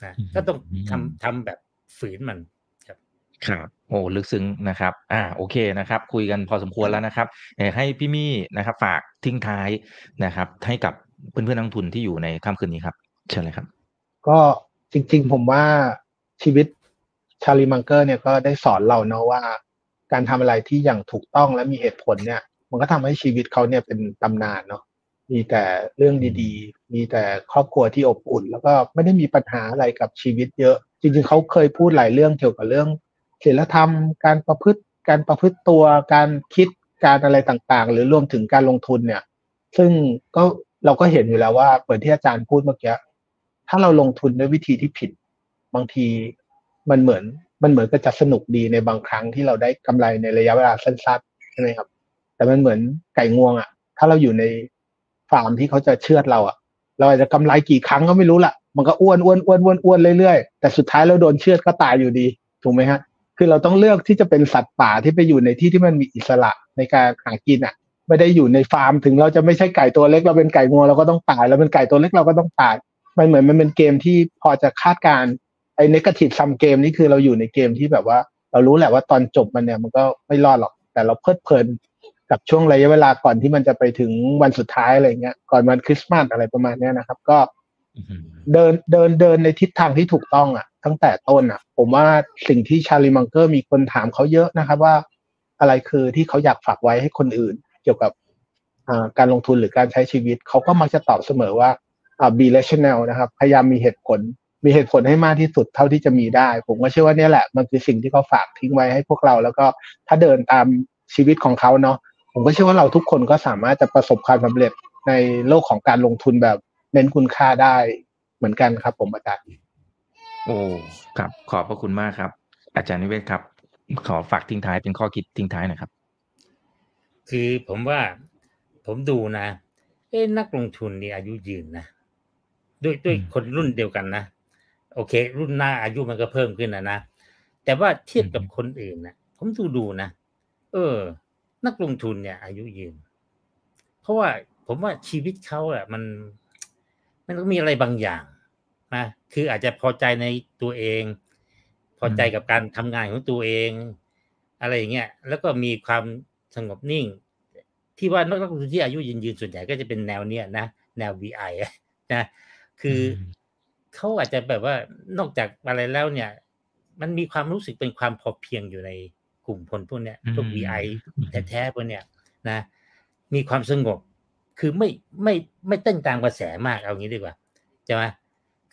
นะก็ต้องทำทำแบบฝืนมันครับ ครับ โอ้ลึกซึ้งนะครับ อ่า โอเคนะครับ คุยกันพอสมควรแล้วนะครับให้พี่มี่นะครับ ฝากทิ้งท้ายนะครับ ให้กับเพื่อนๆนักทุนที่อยู่ในค่ำคืนนี้ครับ เชิญเลยครับ ก็จริง ๆ ผมว่าชีวิตชาลีมังเกอร์เนี่ยก็ได้สอนเราเนาะว่า การทำอะไรที่อย่างถูกต้องและมีเหตุผลเนี่ย มันก็ทำให้ชีวิตเขาเนี่ยเป็นตำนานเนาะมีแต่เรื่องดีๆ มีแต่ครอบครัวที่อบอุ่น แล้วก็ไม่ได้มีปัญหาอะไรกับชีวิตเยอะ จริงๆเขาเคยพูดหลายเรื่องเกี่ยวกับเรื่องศีลธรรม การประพฤติ การประพฤติตัว การคิด การอะไรต่างๆ หรือรวมถึงการลงทุนเนี่ย ซึ่งก็เราก็เห็นอยู่แล้วว่าเปิดที่อาจารย์พูดเมื่อกี้ ถ้าเราลงทุนด้วยวิธีที่ผิด บางทีมันเหมือน มันเหมือนก็จะสนุกดีในบางครั้งที่เราได้กำไรในระยะเวลาสั้นๆใช่ไหมครับ แต่มันเหมือนไก่งวงอะ่ะ ถ้าเราอยู่ในฟาร์มที่เขาจะเชือดเราอะ่ะ เราอาจจะกำไรกี่ครั้งก็ไม่รู้ละมันก็อ้วนอ้วนอ้วนอ้วนอ้วนเรื่อยๆ แต่สุดท้ายเราโดนเชือดก็ตายอยู่ดี ถูกไหมฮะ คือเราต้องเลือกที่จะเป็นสัตว์ป่าที่ไปอยู่ในที่ที่มันมีอิสระในการหากินอะ ไม่ได้อยู่ในฟาร์มถึงเราจะไม่ใช่ไก่ตัวเล็กเราเป็นไก่งวงเราก็ต้องตายเราเป็นไก่ตัวเล็กเราก็ต้องตาย มันเหมือนมันเป็นเกมที่พอจะคาดการ ไอ้เนกาทีฟซัมเกมนี่คือเราอยู่ในเกมที่แบบว่า เรารู้แหละว่าตอนจบมันเนี่ยมันก็ไม่รอดหรอก แต่เราเพลิดเพลินกับช่วงระยะเวลาก่อนที่มันจะไปถึงวันสุดท้ายอะไรเงี้ยก่อนวันคริสต์มาสอะไรประมาณเนี้ยนะครับ ก็เดินเดินเดินในทิศทางที่ถูกต้องอะ ตั้งแต่ต้นอะ ผมว่าสิ่งที่ชาลีมังเกอร์มีคนถามเขาเยอะนะครับว่า อะไรคือที่เขาอยากฝากไว้ให้คนอื่น เกี่ยวกับการลงทุนหรือการใช้ชีวิต เขาก็มักจะตอบเสมอว่าอ่า be rational นะครับ พยายามมีเหตุผล มีเหตุผลให้มากที่สุดเท่าที่จะมีได้ ผมก็เชื่อว่าเนี่ยแหละมันคือสิ่งที่เขาฝากทิ้งไว้ให้พวกเรา แล้วก็ถ้าเดินตามชีวิตของเขาเนาะผมก็เชื่อว่าเราทุกคนก็สามารถจะประสบความสำเร็จในโลกของการลงทุนแบบเน้นคุณค่าได้เหมือนกันครับ ผมอาจารย์โอ้ครับ ขอบพระคุณมากครับ อาจารย์นิเวศครับ ขอฝากทิ้งท้ายเป็นข้อคิดทิ้งท้ายหน่อยครับ คือผมว่าผมดูนะ เอ้นักลงทุนนี่อายุยืนนะด้วยด้วยอืมคนรุ่นเดียวกันนะ โอเค รุ่นหน้าอายุมันก็เพิ่มขึ้นนะนะแต่ว่าเทียบกับคนอื่นนะผมดูดูนะเออ นักลงทุนเนี่ย อายุยืน เพราะว่าผมว่าชีวิตเขาอะมัน มันต้องมีอะไรบางอย่างนะคืออาจจะพอใจในตัวเอง พอใจกับการทำงานของตัวเอง อะไรอย่างเงี้ยแล้วก็มีความสงบนิ่ง ที่ว่านักลงทุนที่อายุยืนยืนส่วนใหญ่ก็จะเป็นแนวเนี้ยนะแนว VI อะนะคืออม เขาอาจจะแบบว่านอกจากอะไรแล้วเนี่ย มันมีความรู้สึกเป็นความพอเพียงอยู่ในกลุ่มคนพวกเนี้ยพวกอืม VI แท้ๆพวกเนี้ยนะ มีความสงบ คือไม่ไม่ไม่เต้นตามกระแสมากเอางี้ดีกว่าใช่ไหม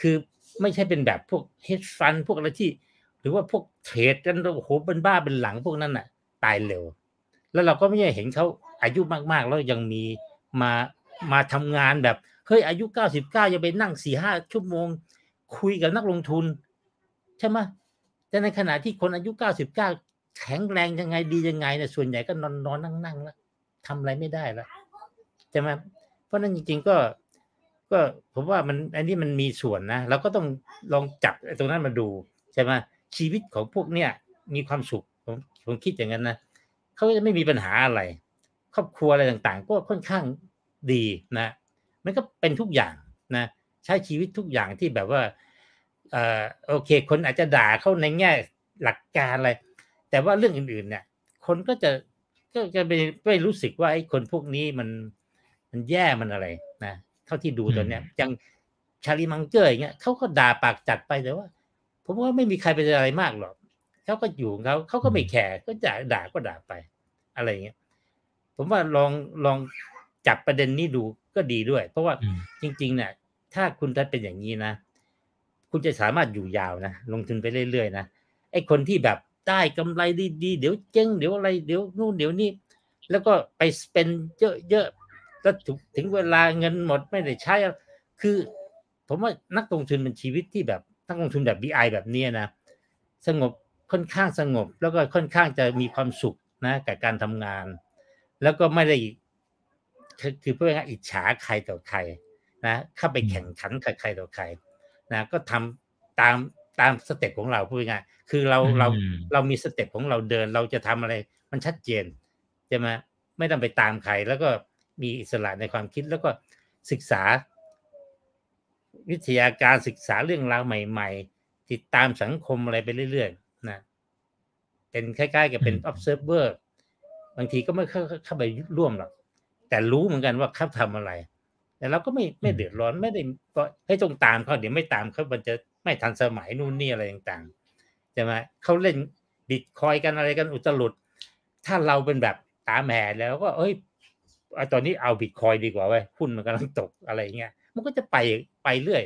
คือไม่ใช่เป็นแบบพวกเฮดฟันพวกอะไรที่ หรือว่าพวกเทรดกันโอ้โหเป็นบ้าเป็นหลังพวกนั้นน่ะ ตายเร็ว แล้วเราก็ไม่ได้เห็นเขาอายุมากๆ แล้วยังมีมามาทำงานแบบ เฮ้ยอายุเก้าสิบเก้ายังไปนั่งสี่ห้าชั่วโมง คุยกับนักลงทุน ใช่ไหมแต่ในขณะที่คนอายุเก้าสิบเก้าแข็งแรงยังไงดียังไงเนี่ยส่วนใหญ่ก็นอนนอนนั่งนั่งแล้วทำอะไรไม่ได้แล้วใช่ไหมเพราะนั้นจริง ๆ ก็ ก็ผมว่ามันอันนี้มันมีส่วนนะเราก็ต้องลองจับตรงนั้นมาดูใช่ไหมชีวิตของพวกเนี้ยมีความสุขผมผมคิดอย่างนั้นนะเขาจะไม่มีปัญหาอะไร ครอบครัวอะไรต่างๆ ก็ค่อนข้างดีนะ มันก็เป็นทุกอย่างนะ ใช้ชีวิตทุกอย่างที่แบบว่าเอ่อโอเค คนอาจจะด่าเขาในแง่หลักการอะไร แต่ว่าเรื่องอื่นๆ เนี่ย คนก็จะก็จะไม่ไม่รู้สึกว่าไอ้คนพวกนี้มันมันแย่มันอะไรนะเท่าที่ดูตอนเนี้ยอย่างชาลีมังเกอร์อย่างเงี้ยเขาก็ด่าปากจัดไปแต่ว่า ผมว่าไม่มีใครเป็นอะไรมากหรอกเขาก็อยู่ของเขาเขาก็ไม่แคร์ก็ด่าด่าก็ด่าไป อะไรอย่างเงี้ยผมว่าลองลองจับประเด็นนี้ดู ก็ดีด้วย เพราะว่าอืมจริง ๆ เนี่ย ถ้าคุณถ้าเป็นอย่างนี้นะ คุณจะสามารถอยู่ยาวนะ ลงทุนไปเรื่อยๆนะ ไอ้คนที่แบบได้กำไรดีๆ เดี๋ยวเจ๊งเดี๋ยวอะไร เดี๋ยวนู่นเดี๋ยวนี่ แล้วก็ไปเป็นเยอะๆ แล้วถึงถึงเวลาเงินหมดไม่ได้ใช้ คือ ผมว่านักลงทุนเป็นชีวิตที่แบบนักลงทุนแบบ BI แบบเนี้ยนะ สงบค่อนข้างสงบ แล้วก็ค่อนข้างจะมีความสุขนะกับการทำงาน แล้วก็ไม่ได้ คือคือเพื่อให้อิจฉาใครต่อใครนะเข้าไปแข่งขันกับใครต่อใครนะก็ทำตามตาม step ของเราพูดง่ายๆคือเราเราอืมเรามี step ของเราเดิน เราจะทำอะไรมันชัดเจนใช่ไหมไม่ต้องไปตามใคร แล้วก็มีอิสระในความคิดแล้วก็ศึกษา วิทยาการศึกษาเรื่องราวใหม่ ๆ ติดตามสังคมอะไรไปเรื่อยๆนะเป็นคล้ายๆกับเป็นอืม observer บางทีก็ไม่เข้าเข้าไปร่วมหรอก แต่รู้เหมือนกันว่าเขาทำอะไร แต่เราก็ไม่ไม่เดือดร้อนไม่ได้ก็ให้ต้องตามเขาเดี๋ยวไม่ตามเขามันจะไม่ทันสมัยนู่นนี่อะไรต่างๆใช่ไหมเขาเล่นบิตคอยน์กันอะไรกันอุตลุด ถ้าเราเป็นแบบตามแห่แล้วก็ เอ้ยเอาตอนนี้เอาบิตคอยน์ดีกว่าเว้ยหุ้นมันกำลังตกอะไรเงี้ยมันก็จะไปไปเรื่อย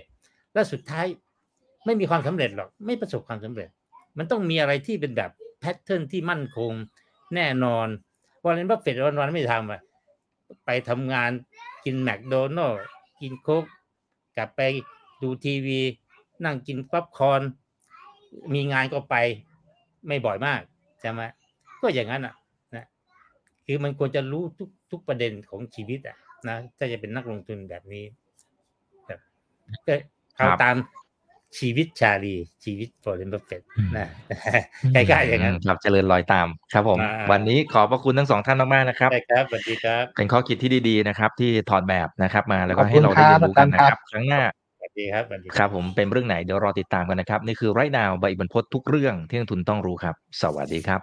แล้วสุดท้ายไม่มีความสำเร็จหรอก ไม่ประสบความสำเร็จ มันต้องมีอะไรที่เป็นแบบ pattern ที่มั่นคงแน่นอนวอร์เรนบัฟเฟตต์วันๆไม่ทำอะ ไปทำงานกินแมคโดนัลด์กินโค้กกลับไปดูทีวี นั่งกินป๊อปคอร์นมีงานก็ไปไม่บ่อยมากใช่ไหมก็อย่างนั้นอะนะคือมันควรจะรู้ทุกทุกประเด็นของชีวิตอะนะถ้าจะเป็นนักลงทุนแบบนี้แบบเอาตาม ชีวิตชาร์ลีชีวิตวอร์เรนบัฟเฟตต์อืมนะใกล้ๆอย่างนั้นครับเจริญรอยตามครับผมอ่าวันนี้ขอบพระคุณทั้งสองท่านมากๆนะครับได้ครับสวัสดีครับ เป็นข้อคิดที่ดีๆนะครับ ที่ถอดแบบนะครับมาแล้วก็ขอบให้คุณเราได้เรียนรู้กันนะคครัรับบครั้งหน้าสวัสดีครับสวัสดีครับผมเป็นเรื่องไหนเดี๋ยวรอติดตามกันนะครับ นี่คือไรนาวใบอิบันพศทุกเรื่องที่นักทุนต้องรู้ครับ สวัสดีครับ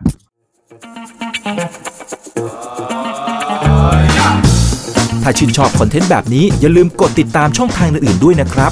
ถ้าชื่นชอบคอนเทนต์แบบนี้อย่าลืมกดติดตามช่องทางอื่นๆด้วยนะครับ